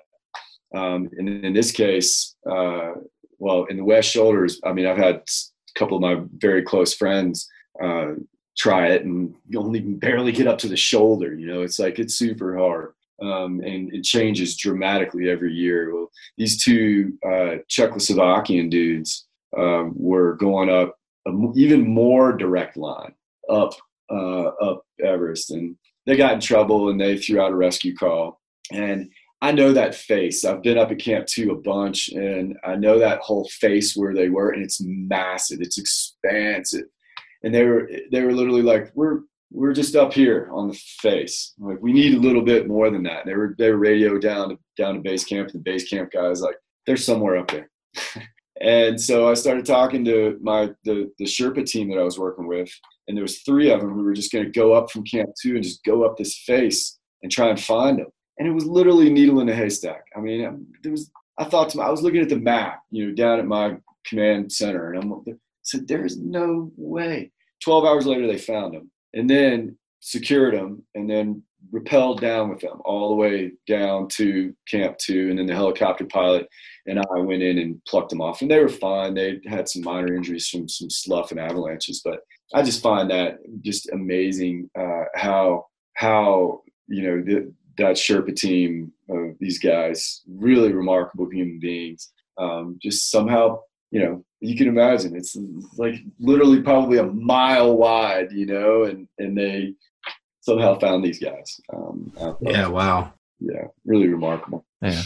Um, and in this case, uh, well, in the west shoulders, I mean, I've had a couple of my very close friends uh, try it and you only barely get up to the shoulder. You know, it's like it's super hard um, and it changes dramatically every year. Well, these two uh, Czechoslovakian dudes um, were going up an even more direct line up uh, up Everest, and they got in trouble and they threw out a rescue call. And I know that face. I've been up at Camp Two a bunch, and I know that whole face where they were, and it's massive. It's expansive, and they were they were literally like, "We're we're just up here on the face. Like we need a little bit more than that. They were they were radio down to down to base camp. The base camp guys like they're somewhere up there. (laughs) and so I started talking to my the the Sherpa team that I was working with, and there was three of them who were just going to go up from camp two and just go up this face and try and find them. And it was literally needle in a haystack. I mean, there was. I thought to my, I was looking at the map, you know, down at my command center, and I'm I said, "There is no way." Twelve hours later, they found him and then secured them and then rappelled down with them all the way down to camp two and then the helicopter pilot and i went in and plucked them off and they were fine. They had some minor injuries from some slough and avalanches but i just find that just amazing uh, how how you know the, that sherpa team of these guys really remarkable human beings um, just somehow you know you can imagine. It's like literally probably a mile wide you know and and they somehow found these guys um, yeah wow. Yeah really remarkable. Yeah.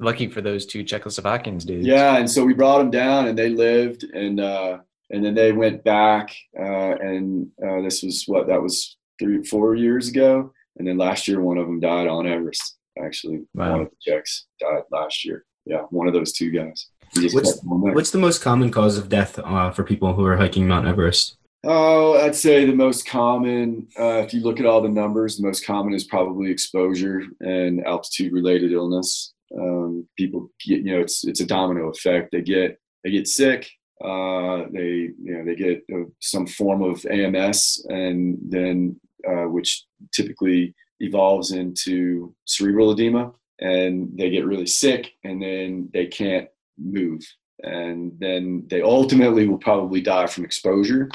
Lucky for those two czechoslovakians dudes. Yeah and so we brought them down and they lived and uh and then they went back uh and uh this was what that was three four years ago? And then last year one of them died on everest actually. Wow. one of the czechs died last year. Yeah one of those two guys What's, what's the most common cause of death uh, for people who are hiking Mount Everest? Oh, I'd say the most common, uh, if you look at all the numbers, the most common is probably exposure and altitude related illness. Um, people get, you know, it's, it's a domino effect. They get, they get sick. Uh, they, you know, they get uh, some form of AMS and then, uh, which typically evolves into cerebral edema and they get really sick and then they can't move. And then they ultimately will probably die from exposure,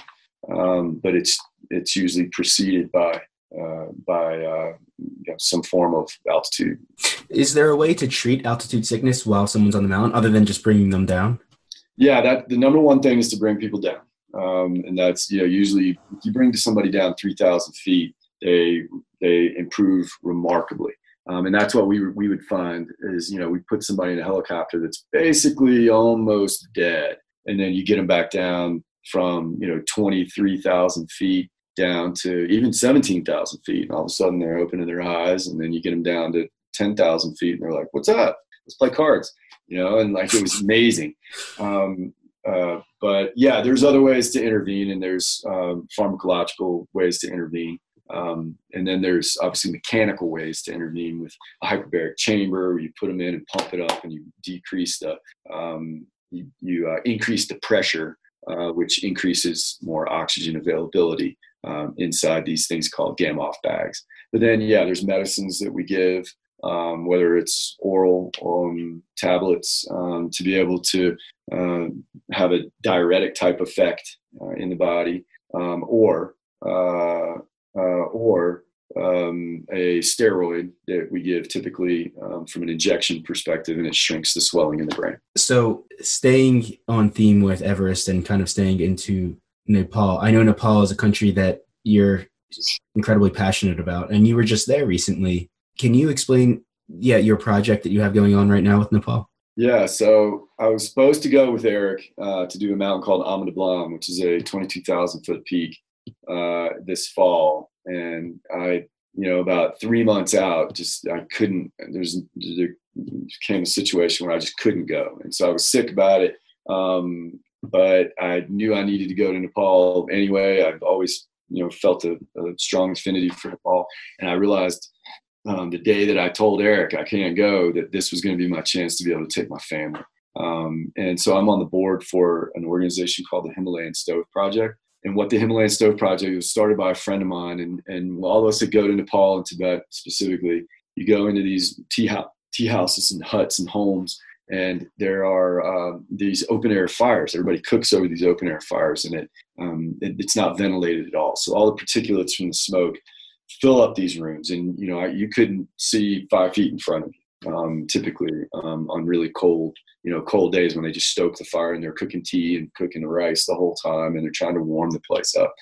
um, but it's it's usually preceded by uh, by uh, you know, some form of altitude. Is there a way to treat altitude sickness while someone's on the mountain, other than just bringing them down? Yeah, that the number one thing is to bring people down, um, and that's you know usually if you bring somebody down three thousand feet, they they improve remarkably. Um, and that's what we, we would find is, you know, we put somebody in a helicopter that's basically almost dead. And then you get them back down from, you know, 23,000 feet down to even 17,000 feet. And all of a sudden they're opening their eyes and then you get them down to 10,000 feet and they're like, what's up? Let's play cards, you know? And like, it was amazing. Um, uh, but yeah, there's other ways to intervene and there's um, pharmacological ways to intervene. Um, and then there's obviously mechanical ways to intervene with a hyperbaric chamber where you put them in and pump it up and you decrease the, um, you, you uh, increase the pressure uh, which increases more oxygen availability um, inside these things called Gamow bags. But then, yeah, there's medicines that we give, um, whether it's oral tablets, um, to be able to uh, have a diuretic type effect uh, in the body, or uh, or um, a steroid that we give typically um, from an injection perspective, and it shrinks the swelling in the brain. So, staying on theme with Everest and kind of staying into Nepal, I know Nepal is a country that you're incredibly passionate about, and you were just there recently. Can you explain, yeah, your project that you have going on right now with Nepal? Yeah, so I was supposed to go with Erik uh, to do a mountain called Ama Dablam, which is a 22,000 foot peak uh, this fall, and I, you know, about three months out, just I couldn't. There's there came a situation where I just couldn't go, and so I was sick about it. Um, but I knew I needed to go to Nepal anyway. I've always, you know, felt a, a strong affinity for Nepal, and I realized um, the day that I told Erik I can't go that this was going to be my chance to be able to take my family. Um, and so I'm on the board for an organization called the Himalayan Stove Project, and what the Himalayan Stove Project was started by a friend of mine. And, and all of us that go to Nepal and Tibet specifically, you go into these tea, tea houses and huts and homes, and there are uh, these open air fires. Everybody cooks over these open air fires, and it, um, it, it's not ventilated at all. So all the particulates from the smoke fill up these rooms, and you know you couldn't see five feet in front of you um, typically um, on really cold, you know, cold days when they just stoke the fire and they're cooking tea and cooking the rice the whole time and they're trying to warm the place up.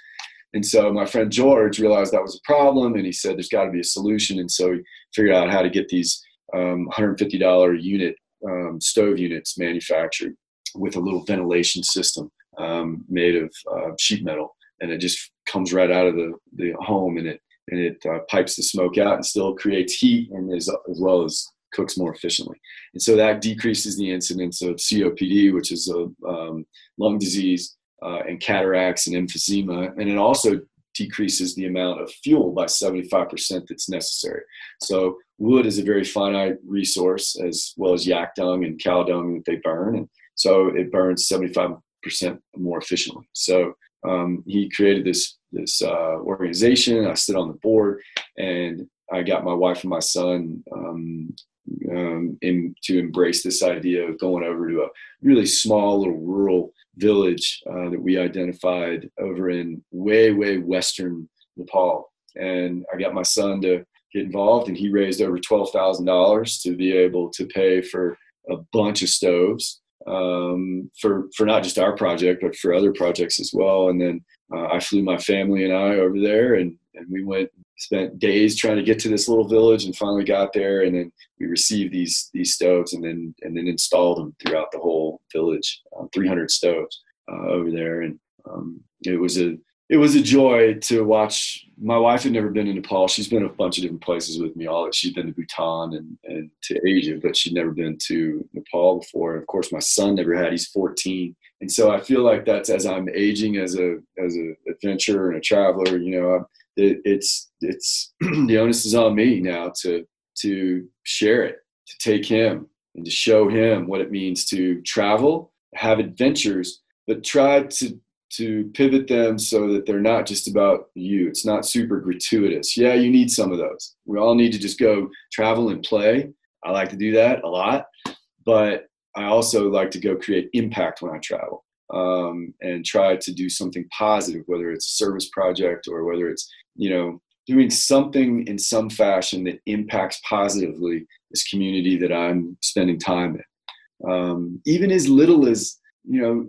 And so my friend George realized that was a problem and he said there's got to be a solution. And so he figured out how to get these um, $150 unit um, stove units manufactured with a little ventilation system um, made of uh, sheet metal. And it just comes right out of the, the home and it and it uh, pipes the smoke out and still creates heat and as, as well as cooks more efficiently. And so that decreases the incidence of COPD, which is a um, lung disease, uh, and cataracts and emphysema. And it also decreases the amount of fuel by 75% that's necessary. So wood is a very finite resource as well as yak dung and cow dung that they burn. And so it burns 75% more efficiently. So um, he created this, this uh, organization. I stood on the board and I got my wife and my son um, um, in, to embrace this idea of going over to a really small little rural village uh, that we identified over in way, way western Nepal. And I got my son to get involved, and he raised over $12,000 to be able to pay for a bunch of stoves um, for, for not just our project, but for other projects as well. And then uh, I flew my family and I over there, and, and we went spent days trying to get to this little village and finally got there. And then we received these these stoves and then and then installed them throughout the whole village um, 300 stoves uh, over there. And um, it was a it was a joy to watch. My wife had never been in nepal. She's been a bunch of different places with me. All she'd been to bhutan and, and to asia but she'd never been to nepal before. And of course my son never had. He's 14 and so i feel like that's as i'm aging as a as a adventurer and a traveler you know I'm, it, it's it's (clears throat) the onus is on me now to to share it, to take him and to show him what it means to travel, have adventures, but try to to pivot them so that they're not just about you. It's not super gratuitous. Yeah, you need some of those. We all need to just go travel and play. I like to do that a lot, but I also like to go create impact when I travel um, and try to do something positive, whether it's a service project or whether it's you know, doing something in some fashion that impacts positively this community that I'm spending time in. Um, even as little as, you know,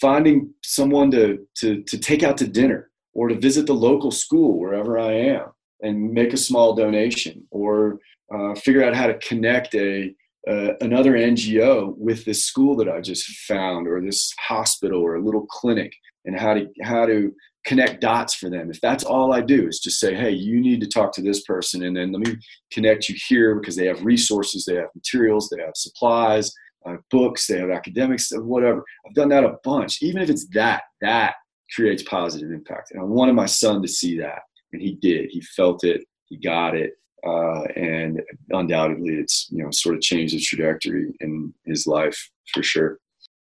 finding someone to, to, to take out to dinner or to visit the local school wherever I am and make a small donation or uh, figure out how to connect a, uh, another NGO with this school that I just found or this hospital or a little clinic and how to, how to connect dots for them. If that's all I do is just say, hey, you need to talk to this person, and then let me connect you here because they have resources, they have materials, they have supplies, uh, books, they have academics, whatever. I've done that a bunch. Even if it's that, that creates positive impact. And I wanted my son to see that, and he did. He felt it, he got it. Uh, and undoubtedly, it's you know sort of changed the trajectory in his life for sure.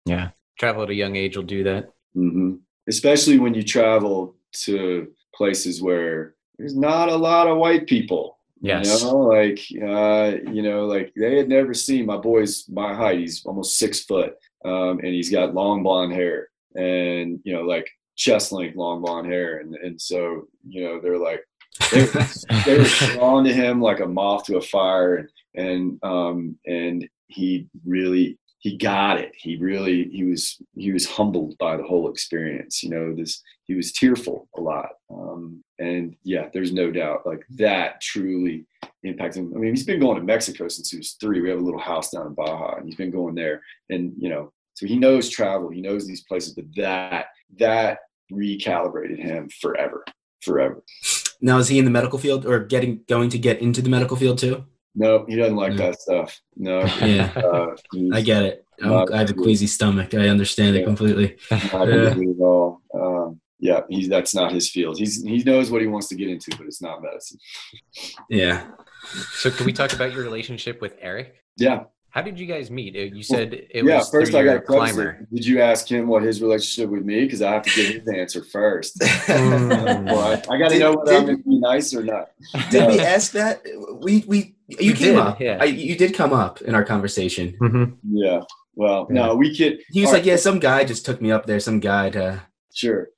Yeah, travel at a young age will do that. hmm Especially when you travel to places where there's not a lot of white people. Yes. You know, like uh, you know, like they had never seen my boy's my height. He's almost six foot, um, and he's got long blonde hair, and you know, like chest length long blonde hair, and and so you know, they're like they, (laughs) they were drawn to him like a moth to a fire, and and um and he really he got it. He really he was he was humbled by the whole experience. You know, this he was tearful a lot. Um, and yeah, there's no doubt like that truly impacted him. I mean, he's been going to Mexico since he was three. We have a little house down in Baja, and he's been going there. And you know, so he knows travel. He knows these places. But that that recalibrated him forever, forever. Now is he in the medical field or getting going to get into the medical field too? No, he doesn't like No. that stuff. No, (laughs) Yeah. uh, I get it. I'm, I have a queasy stomach. I understand it completely. (laughs) not Yeah. at all. Um, yeah, he's that's not his field. He's he knows what he wants to get into, but it's not medicine. Yeah. So can we talk about your relationship with Erik? Yeah, How did you guys meet? Uh, You said it yeah. was First, I got your to climber. Did you ask him what his relationship with me? Because I have to give his answer first. (laughs) Mm. I, I got to know whether I'm going to be nice or not. (laughs) Did we ask that? We we you, You came did, up. yeah. I, you did come up in our conversation. Mhm. Yeah. Well, no, we could. He was All like, right. "Yeah, some guy just took me up there. Some guy to Sure.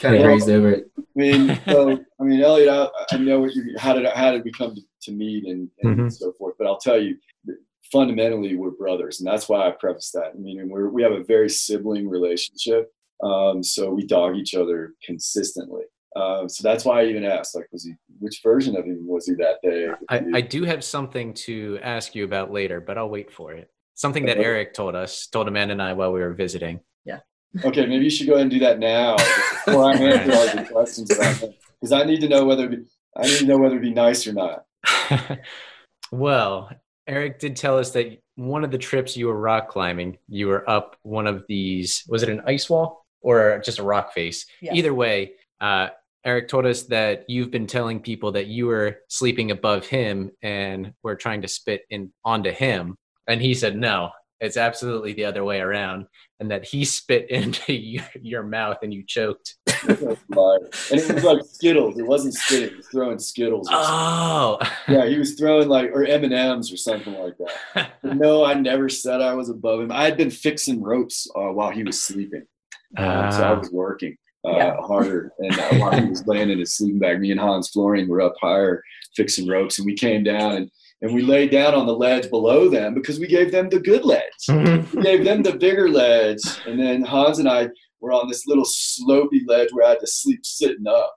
kind of Well- grazed over it." I mean, so (laughs) I mean, Elliot, I, I know what you, how did how did we come to, to meet and, and Mhm. so forth. But I'll tell you, that fundamentally, we're brothers, and that's why I preface that. I mean, we're we have a very sibling relationship, um, so we dog each other consistently. Um, so that's why I even asked, like, was he which version of him was he that day? I, I do have something to ask you about later, but I'll wait for it. Something that Erik told us, told Amanda and I while we were visiting. Yeah okay, maybe you should go ahead and do that now (laughs) before I answer all the questions about him, because I need to know whether it be, I need to know whether to be nice or not. (laughs) well, Erik did tell us that one of the trips you were rock climbing, you were up one of these, was it an ice wall or just a rock face? Yes. Either way, uh, Erik told us that you've been telling people that you were sleeping above him and were trying to spit in onto him. And he said, no, it's absolutely the other way around. And that he spit (laughs) into your, your mouth and you choked. (laughs) And it was like Skittles. It wasn't spitting. He was throwing Skittles. Oh, Yeah, he was throwing like or M and M's or something like that. (laughs) But no, I never said I was above him. I had been fixing ropes uh, while he was sleeping, um, so I Ah. was working uh, Yeah. harder. And uh, while he was laying in his sleeping bag, me and Hans Florine were up higher fixing ropes, and we came down and and we laid down on the ledge below them because we gave them the good ledge. we gave them the bigger ledge, and then Hans and I were on this little slopey ledge where I had to sleep sitting up.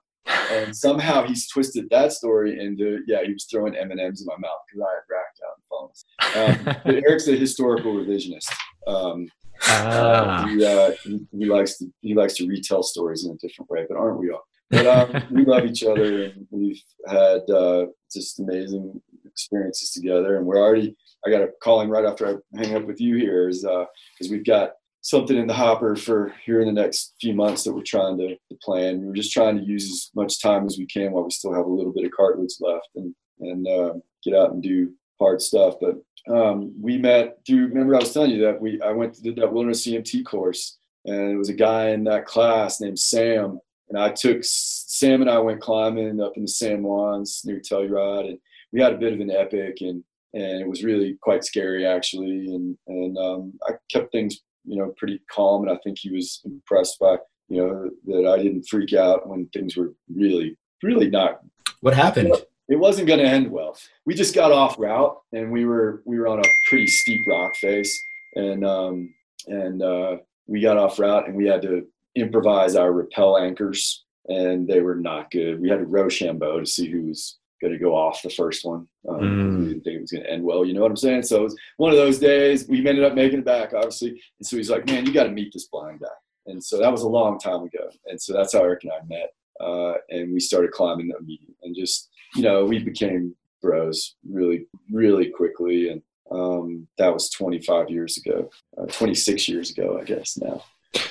And somehow he's twisted that story into yeah, he was throwing M and M's in my mouth because I had racked out and fallen. Um, but Erik's a historical revisionist. Um, Ah. he, uh, he, he likes to he likes to retell stories in a different way, but aren't we all? But um, we love each other, and we've had uh, just amazing experiences together. And we're already I got a calling right after I hang up with you here is because we've got something in the hopper for here in the next few months that we're trying to, to plan. We're just trying to use as much time as we can while we still have a little bit of cartilage left, and and uh, get out and do hard stuff. But um, we met through. Remember, I was telling you that we I went to that wilderness CMT course, and it was a guy in that class named Sam, and I took Sam and I went climbing up in the San Juans near Telluride, and we had a bit of an epic, and and it was really quite scary actually, and and um, I kept things you know pretty calm, and I think he was impressed by you know that I didn't freak out when things were really really not What happened? it wasn't going to end well. We just got off route and we were we were on a pretty steep rock face and um, and uh, we got off route and we had to improvise our rappel anchors and they were not good. We had to row Rochambeau to see who was going to go off the first one. Um, Mm. We didn't think it was going to end well. You know what I'm saying? So it was one of those days. We ended up making it back, obviously. And so he's like, "Man, you got to meet this blind guy." And so that was a long time ago. And so that's how Erik and I met. Uh, and we started climbing immediately and just you know, we became bros really, really quickly. And um, that was 25 years ago, uh, 26 years ago, I guess now.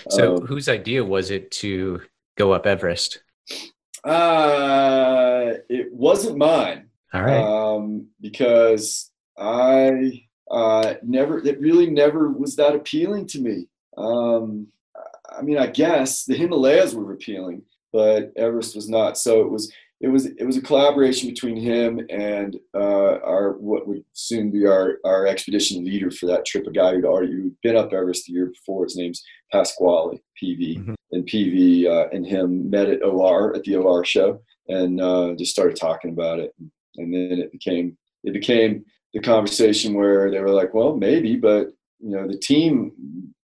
So, Um, whose idea was it to go up Everest? Uh, it wasn't mine All right. um, because I uh, never, it really never was that appealing to me. Um, I mean, I guess the Himalayas were appealing, but Everest was not. So it was it was it was a collaboration between him and uh, our what would soon be our our expedition leader for that trip, a guy who'd already who'd been up Everest the year before. His name's Pasquale PV, mm-hmm. And PV uh, and him met at OR at the OR show and uh, just started talking about it, and then it became it became the conversation where they were like, well, maybe, but you know, the team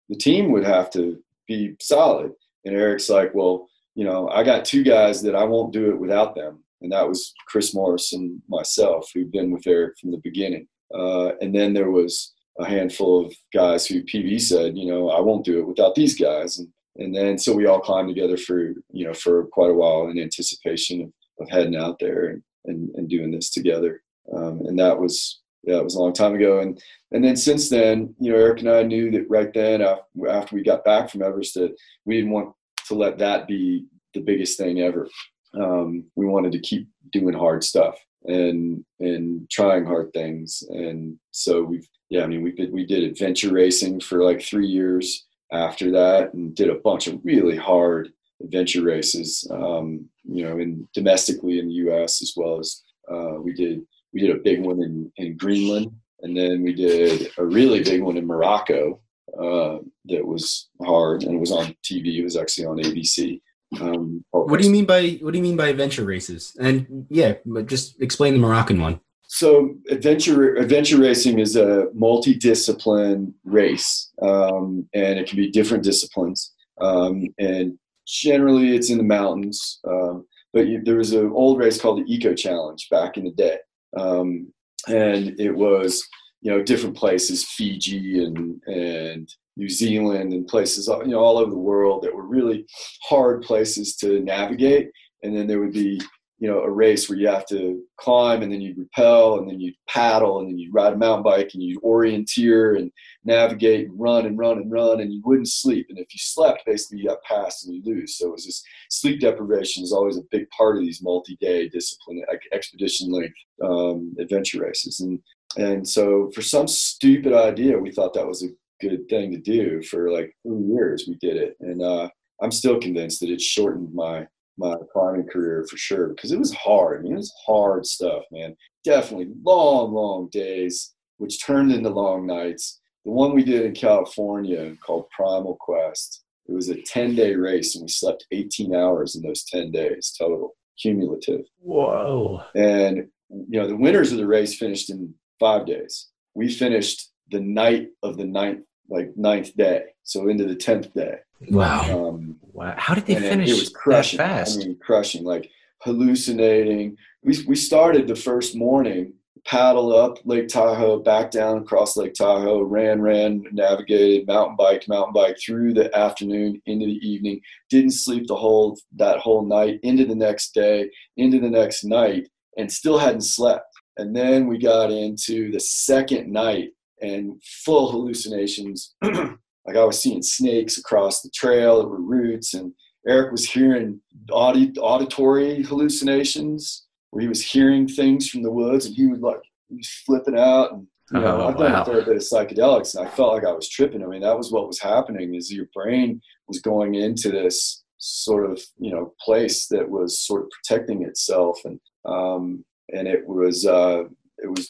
the team would have to be solid, and Erik's like, well you know, I got two guys that I won't do it without them, and that was Chris Morris and myself, who've been with Erik from the beginning. Uh, and then there was a handful of guys who PV said, you know, I won't do it without these guys, and and then so we all climbed together for you know for quite a while in anticipation of, of heading out there and, and, and doing this together. Um, and that was yeah, it was a long time ago. And and then since then, you know, Erik and I knew that right then after we got back from Everest that we didn't want to let that be the biggest thing ever. Um, we wanted to keep doing hard stuff and and trying hard things, and so we've yeah, I mean we did we did adventure racing for like three years after that, and did a bunch of really hard adventure races, um, you know, in domestically in the U.S. as well as uh, we did we did a big one in in Greenland, and then we did a really big one in Morocco uh, that was hard and was on TV. It was actually on ABC. Um, what do you mean by what do you mean by adventure races? And yeah, just explain the Moroccan one. So adventure adventure racing is a multi-discipline race, um, and it can be different disciplines. Um, and generally, it's in the mountains. Um, but you, there was an old race called the Eco Challenge back in the day, um, and it was you know different places, Fiji and and New Zealand and places you know all over the world that were really hard places to navigate. And then there would be you know a race where you have to climb and then you repel and then you paddle and then you ride a mountain bike and you orienteer and navigate and run and run and run and you wouldn't sleep. And if you slept basically you got passed and you lose. So it was this sleep deprivation is always a big part of these multi-day discipline like expedition length um, adventure races. And and so for some stupid idea we thought that was a good thing to do for like two years we did it. And uh, i'm still convinced that it shortened my my climbing career for sure because it was hard i mean it was hard stuff man. Definitely long long days which turned into long nights. The one we did in california called primal quest it was a 10 day race and we slept 18 hours in those 10 days total cumulative. Whoa. And you know the winners of the race finished in five days. We finished the night of the ninth like ninth day, so into the tenth day. Wow! Um, wow! How did they finish? It, it was crushing. That fast. I mean, crushing. Like hallucinating. We we started the first morning, paddle up Lake Tahoe, back down across Lake Tahoe, ran, ran, navigated, mountain bike, mountain bike through the afternoon into the evening. Didn't sleep the whole that whole night. Into the next day, into the next night, and still hadn't slept. And then we got into the second night and full hallucinations. (clears throat) like I was seeing snakes across the trail that were roots, and Erik was hearing audi- auditory hallucinations where he was hearing things from the woods, and he would like he was flipping out. And you know, oh, I've done wow. a fair bit of psychedelics, and I felt like I was tripping. I mean, that was what was happening. Is your brain was going into this sort of you know place that was sort of protecting itself, and um, and it was uh, it was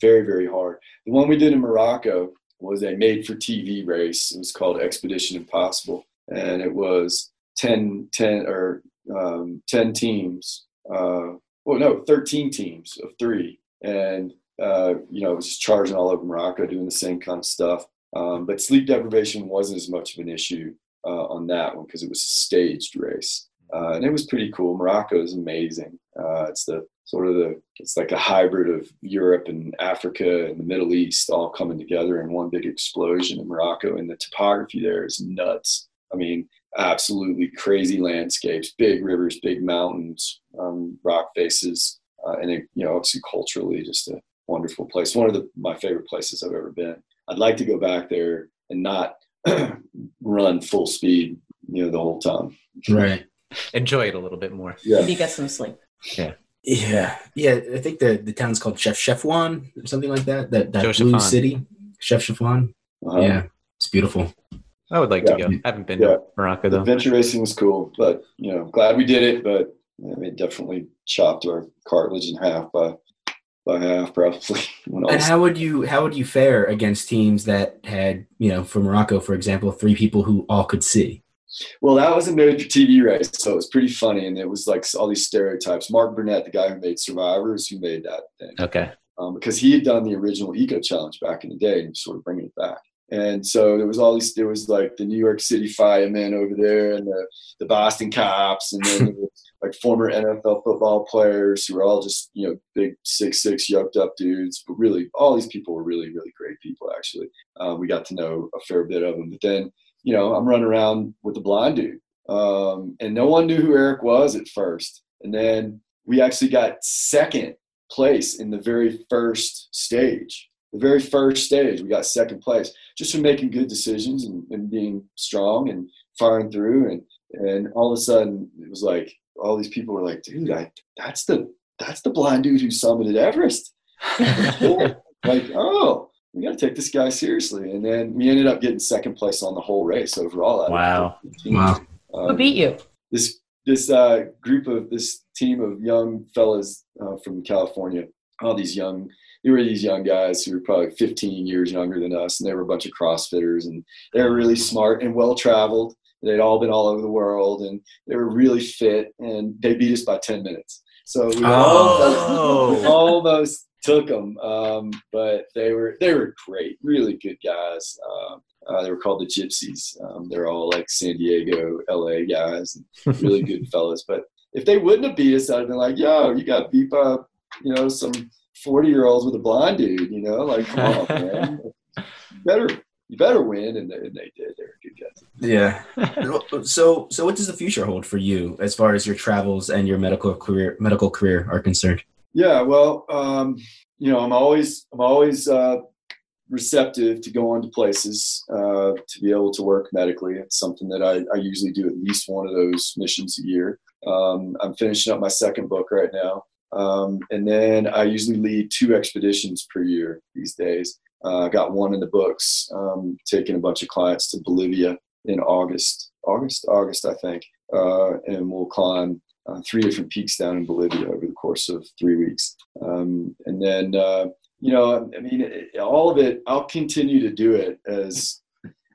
very very hard. The one we did in Morocco was a made for TV race. It was called Expedition Impossible, and it was 10, 10 or um, 10 teams. Uh, well, no, 13 teams of three. And, uh, you know, it was just charging all over Morocco, doing the same kind of stuff. Um, but sleep deprivation wasn't as much of an issue uh, on that one because it was a staged race. Uh, and it was pretty cool. Morocco is amazing. Uh, it's the sort of the it's like a hybrid of Europe and Africa and the Middle East all coming together in one big explosion in Morocco. And the topography there is nuts. I mean, absolutely crazy landscapes, big rivers, big mountains, um, rock faces, uh, and it, you know, obviously culturally, just a wonderful place. One of the, my favorite places I've ever been. I'd like to go back there and not (clears throat) run full speed, you know, the whole time. Right. Enjoy it a little bit more. Yeah. Maybe get some sleep. Yeah. Yeah, yeah. I think the the town's called Chef Chefchaouen or something like that. That that blue city, Chef Chefchaouen. Uh-huh. Yeah, it's beautiful. I would like Yeah. to go. I haven't been Yeah. to Morocco though. Adventure racing was cool, but you know, glad we did it. But I mean, definitely chopped our cartilage in half by by half, probably. (laughs) And how would you how would you fare against teams that had you know for Morocco, for example, three people who all could see? Well, that was a major TV race, so it was pretty funny, and it was like all these stereotypes. Mark Burnett, the guy who made Survivors, who made that thing. Okay. um, because he had done the original Eco Challenge back in the day and sort of bringing it back. And so there was all these, there was like the New York City firemen over there and the, the Boston cops and then (laughs) like former NFL football players who were all just, you know, big six, six yoked up dudes. But really, all these people were really, really great people, actually. Um, we got to know a fair bit of them. But then, you know, I'm running around with the blind dude. Um, and no one knew who Erik was at first. And then we actually got second place in the very first stage. The very first stage, we got second place just from making good decisions and, and being strong and firing through. And and all of a sudden, it was like all these people were like, "Dude, I, that's the that's the blind dude who summited Everest." (laughs) like, oh, we got to take this guy seriously. And then we ended up getting second place on the whole race overall. out of Wow. 15. Wow. Who Um, beat you? this this uh, group of this team of young fellas uh, from California, all these young, they were these young guys who were probably 15 years younger than us, and they were a bunch of CrossFitters, and they were really smart and well traveled. They'd all been all over the world, and they were really fit, and they beat us by 10 minutes. So we almost, (laughs) almost took them, um, but they were they were great, really good guys. Um, uh, they were called the Gypsies. Um, they're all like San Diego, LA guys, and really (laughs) good fellas. But if they wouldn't have beat us, I'd have been like, "Yo, you got beat by, you know, some forty-year-olds with a blind dude." You know, like, come on, (laughs) man, better you better win, and they, and they did. They were good guys. Yeah. (laughs) so so what does the future hold for you as far as your travels and your medical career medical career are concerned? Yeah, well, um, you know, I'm always I'm always uh, receptive to go on to places uh, to be able to work medically. It's something that I, I usually do at least one of those missions a year. Um, I'm finishing up my second book right now, um, and then I usually lead two expeditions per year these days. Uh, I got one in the books, um, taking a bunch of clients to Bolivia in August, August, August, I think, uh, and we'll climb uh, three different peaks down in Bolivia over the course of three weeks. Um, and then, uh, you know, I mean, it, all of it, I'll continue to do it as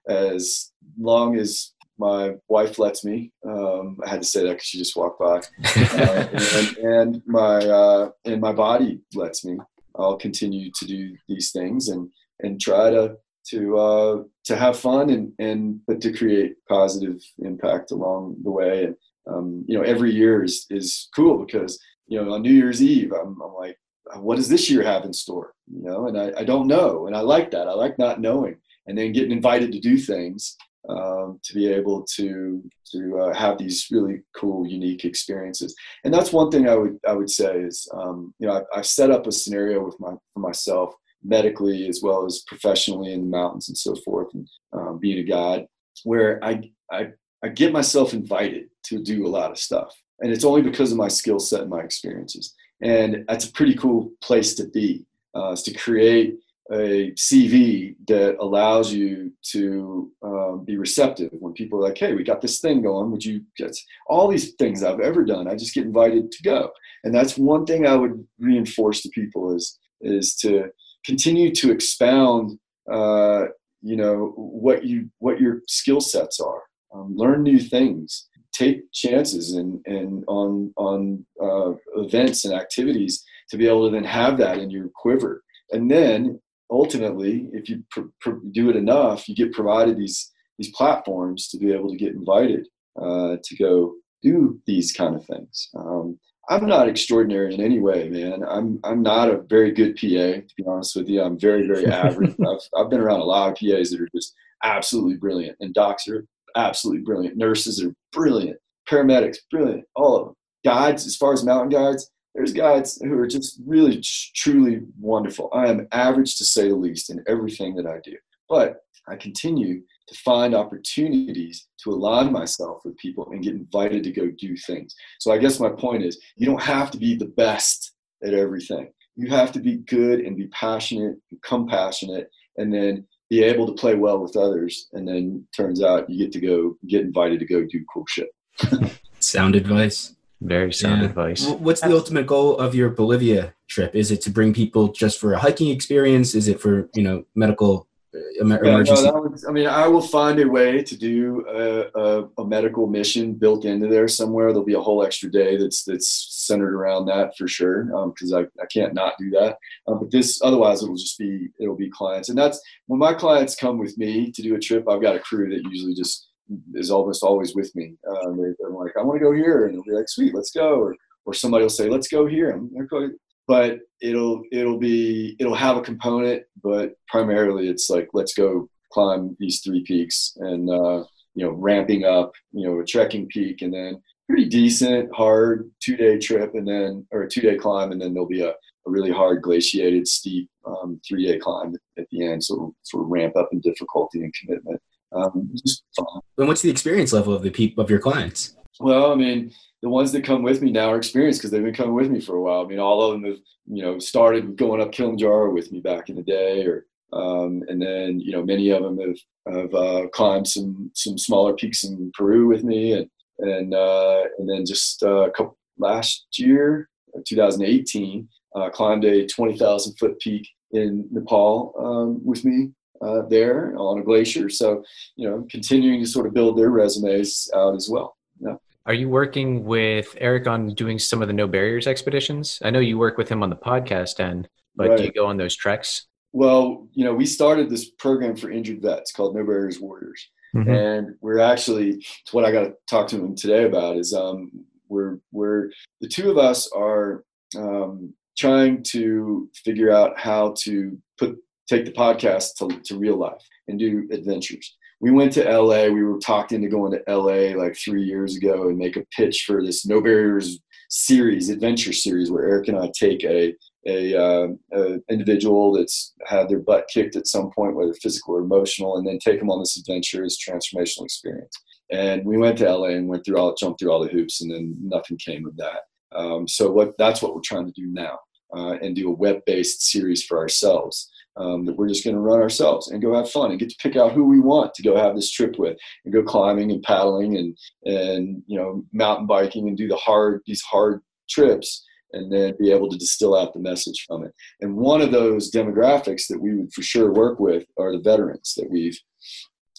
as long as my wife lets me. Um, I had to say that because she just walked by, (laughs) uh, and, and my uh, and my body lets me. I'll continue to do these things and and try to to uh, to have fun and and but to create positive impact along the way. And um, you know, every year is is cool because you know on New Year's Eve, I'm, I'm like, what does this year have in store? You know, and I, I don't know, and I like that. I like not knowing, and then getting invited to do things um, to be able to to uh, have these really cool, unique experiences. And that's one thing I would I would say is um, you know I've, I've set up a scenario with my for myself medically as well as professionally in the mountains and so forth, and um, being a guide, where I I I get myself invited to do a lot of stuff, and it's only because of my skill set and my experiences. And that's a pretty cool place to be, uh, is to create a CV that allows you to um, be receptive when people are like, "Hey, we got this thing going. Would you get all these things I've ever done? I just get invited to go." And that's one thing I would reinforce to people is is to continue to expound, uh, you know, what you what your skill sets are. Um, learn new things. Take chances and and on on uh, events and activities to be able to then have that in your quiver. And then ultimately, if you pr- pr- do it enough, you get provided these these platforms to be able to get invited uh, to go do these kind of things. Um, I'm not extraordinary in any way, man. I'm I'm not a very good PA, to be honest with you. I'm very very (laughs) average. I've I've been around a lot of PAs that are just absolutely brilliant, and docs are absolutely brilliant. Nurses are brilliant. Paramedics, brilliant. All of them. Guides, as far as mountain guides, there's guys who are just really truly wonderful. I am average to say the least in everything that I do, but I continue to find opportunities to align myself with people and get invited to go do things. So I guess my point is you don't have to be the best at everything. You have to be good and be passionate, become passionate, and then be able to play well with others, and then turns out you get to go get invited to go do cool shit. (laughs) Sound advice. Very sound Yeah. advice. What's the ultimate goal of your Bolivia trip? Is it to bring people just for a hiking experience? Is it for you know medical uh, emer- Yeah, no, emergency? that was- I mean, I will find a way to do a, a, a medical mission built into there somewhere. There'll be a whole extra day that's that's centered around that for sure, because I, I can't not do that. Um, but this, otherwise, it'll just be it'll be clients, and that's when my clients come with me to do a trip. I've got a crew that usually just is almost always with me. Um, they're, they're like, I want to go here, and they'll be like, sweet, let's go, or or somebody will say, let's go here. I'm like, but it'll it'll be it'll have a component, but primarily it's like let's go climb these three peaks and uh, you know ramping up you know a trekking peak and then pretty decent hard two day trip and then or a two day climb and then there'll be a, a really hard glaciated steep um, three day climb at the end so sort of ramp up in difficulty and commitment. Um, just fun. And what's the experience level of the peop of your clients? Well, I mean, the ones that come with me now are experienced because they've been coming with me for a while. I mean, all of them have, you know, started going up Kilimanjaro with me back in the day, or um, and then you know, many of them have have uh, climbed some some smaller peaks in Peru with me, and and uh, and then just uh, a couple last year, 2018, uh, climbed a 20,000 foot peak in Nepal um, with me uh, there on a glacier. So you know, continuing to sort of build their resumes out as well. Yeah. Are you working with Erik on doing some of the No Barriers expeditions? I know you work with him on the podcast end, but do you go on those treks? Well, you know, we started this program for injured vets called No Barriers Warriors, and we're actually it's what I got to talk to him today about is um, we're we're the two of us are um, trying to figure out how to put take the podcast to, to real life and do adventures. We went to LA. We were talked into going to LA like three years ago and make a pitch for this No Barriers series, adventure series, where Erik and I take a a, uh, a individual that's had their butt kicked at some point, whether physical or emotional, and then take them on this adventure as transformational experience. And we went to LA and went through all, jumped through all the hoops, and then nothing came of that. Um, so what that's what we're trying to do now, uh, and do a web-based series for ourselves. Um, that we're just going to run ourselves and go have fun and get to pick out who we want to go have this trip with and go climbing and paddling and and you know mountain biking and do the hard these hard trips and then be able to distill out the message from it. And one of those demographics that we would for sure work with are the veterans that we've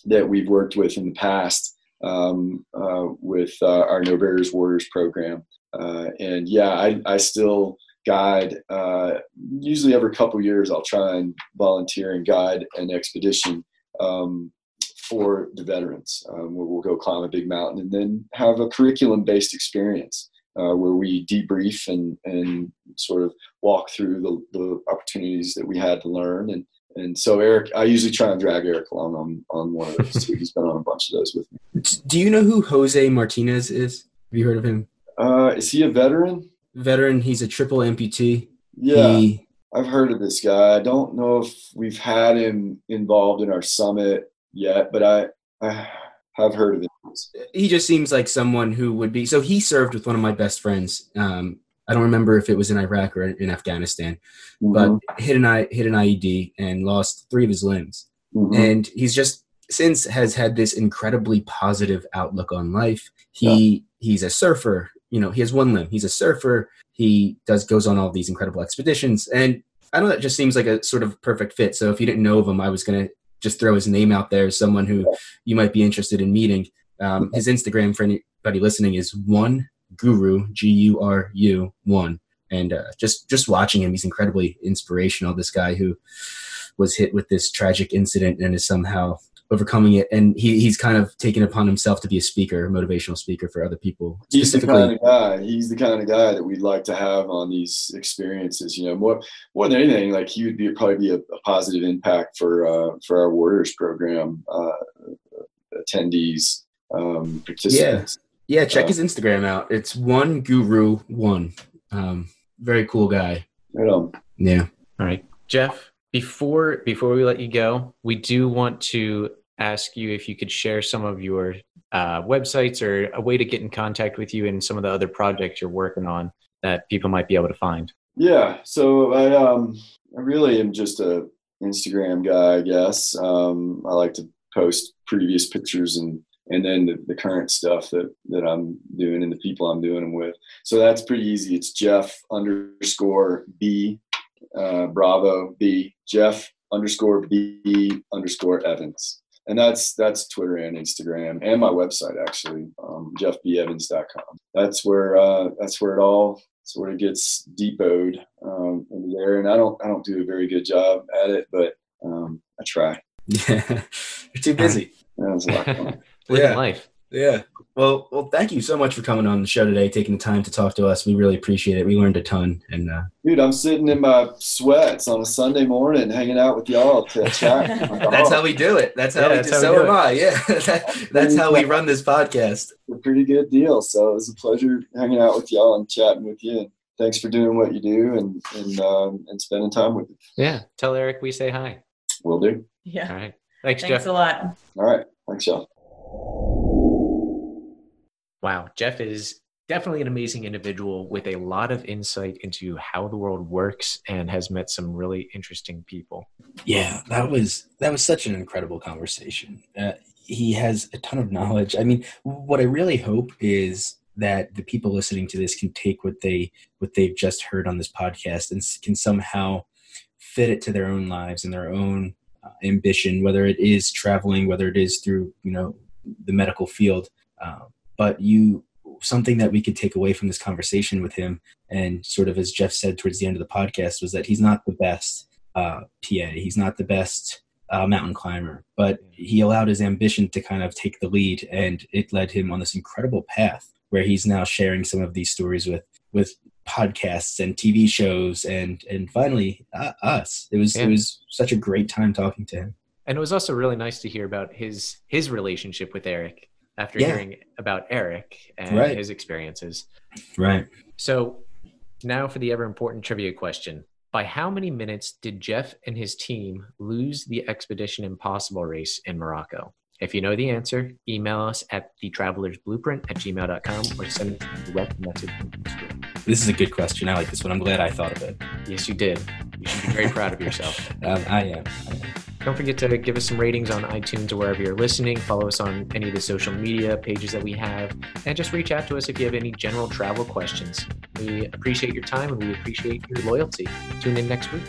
that we've worked with in the past um, uh, with uh, our No Barriers Warriors program. Uh, and yeah, I, I still guide. Uh, usually every couple years, I'll try and volunteer and guide an expedition um, for the veterans, um, where we'll go climb a big mountain and then have a curriculum-based experience uh, where we debrief and and sort of walk through the, the opportunities that we had to learn and and so Erik, I usually try and drag Erik along on on one of those too. He's been on a bunch of those with me. Do you know who Jose Martinez is? Have you heard of him? Uh, is he a veteran? Veteran. He's a triple amputee. Yeah, He, I've heard of this guy. I don't know if we've had him involved in our summit yet, but I I have heard of him. he just seems like someone who would be. So he served with one of my best friends. Um, I don't remember if it was in Iraq or in Afghanistan, but Mhm, hit an I hit an IED and lost three of his limbs. mhm. and he's just since has had this incredibly positive outlook on life he he's a surfer you know he has one limb. He's a surfer. He does goes on all these incredible expeditions. And i know that just seems like a sort of perfect fit. So if you didn't know of him i was going to just throw his name out there as someone who you might be interested in meeting. Um, his instagram for anybody listening is one guru g-u-r-u one. And uh, just just watching him he's incredibly inspirational this guy who was hit with this tragic incident and is somehow overcoming it and he, he's kind of taken upon himself to be a speaker a motivational speaker for other people He's the kind of guy. He's the kind of guy that we'd like to have on these experiences. You know, more more than anything, like he would be probably be a, a positive impact for uh, for our Warriors program uh, attendees, um, participants. yeah yeah check Uh, his instagram out it's one guru one um, very cool guy You know, yeah All right, Jeff. Before before we let you go, we do want to ask you if you could share some of your uh, websites or a way to get in contact with you and some of the other projects you're working on that people might be able to find. Yeah, so I um I really am just a Instagram guy, I guess. Um, I like to post previous pictures and and then the, the current stuff that that I'm doing and the people I'm doing them with. So that's pretty easy. It's Jeff underscore B uh, Bravo B Jeff underscore B underscore Evans. And that's that's Twitter and Instagram and my website actually, um, jeffbevans.com. That's where uh, that's where it all sort of gets depoted um, into there. And I don't I don't do a very good job at it, but um, I try. Yeah, (laughs) you're too busy. That's a lot of fun. (laughs) Living Yeah. life. Yeah. Well, well, thank you so much for coming on the show today, taking the time to talk to us. We really appreciate it. We learned a ton, and uh, Dude, I'm sitting in my sweats on a Sunday morning, hanging out with y'all to (laughs) chat. that's how we do it. That's how Yeah, we that's do. how we So do am it. I. Yeah, (laughs) That- that's how we run this podcast. a pretty good deal. So it was a pleasure hanging out with y'all and chatting with you. And thanks for doing what you do and and um, and spending time with me. Yeah. Tell Erik we say hi. Will do. Yeah. All right. Thanks, Thanks Jeff. a lot. All right. Thanks, y'all. Wow, Jeff is definitely an amazing individual with a lot of insight into how the world works and has met some really interesting people. Yeah, that was that was such an incredible conversation. Uh, he has a ton of knowledge. I mean, what I really hope is that the people listening to this can take what they what they've just heard on this podcast and can somehow fit it to their own lives and their own uh, ambition, whether it is traveling, whether it is through you know the medical field. Uh, but you something that we could take away from this conversation with him, and sort of as Jeff said towards the end of the podcast, was that he's not the best uh, PA. He's not the best uh, mountain climber, but he allowed his ambition to kind of take the lead, and it led him on this incredible path where he's now sharing some of these stories with with podcasts and TV shows, and and finally uh, us. It was Yeah. it was such a great time talking to him. And it was also really nice to hear about his his relationship with Erik after Yeah. hearing about Erik and Right. his experiences. Right. So now for the ever important trivia question. By how many minutes did Jeff and his team lose the Expedition Impossible race in Morocco? If you know the answer, email us at the traveler's blueprint at gmail.com or send a direct message. This is a good question. I like this one. I'm glad I thought of it. Yes, you did. You should be very proud of yourself. (laughs) Um, I am. I am. Don't forget to give us some ratings on iTunes or wherever you're listening. Follow us on any of the social media pages that we have. And just reach out to us if you have any general travel questions. We appreciate your time and we appreciate your loyalty. Tune in next week.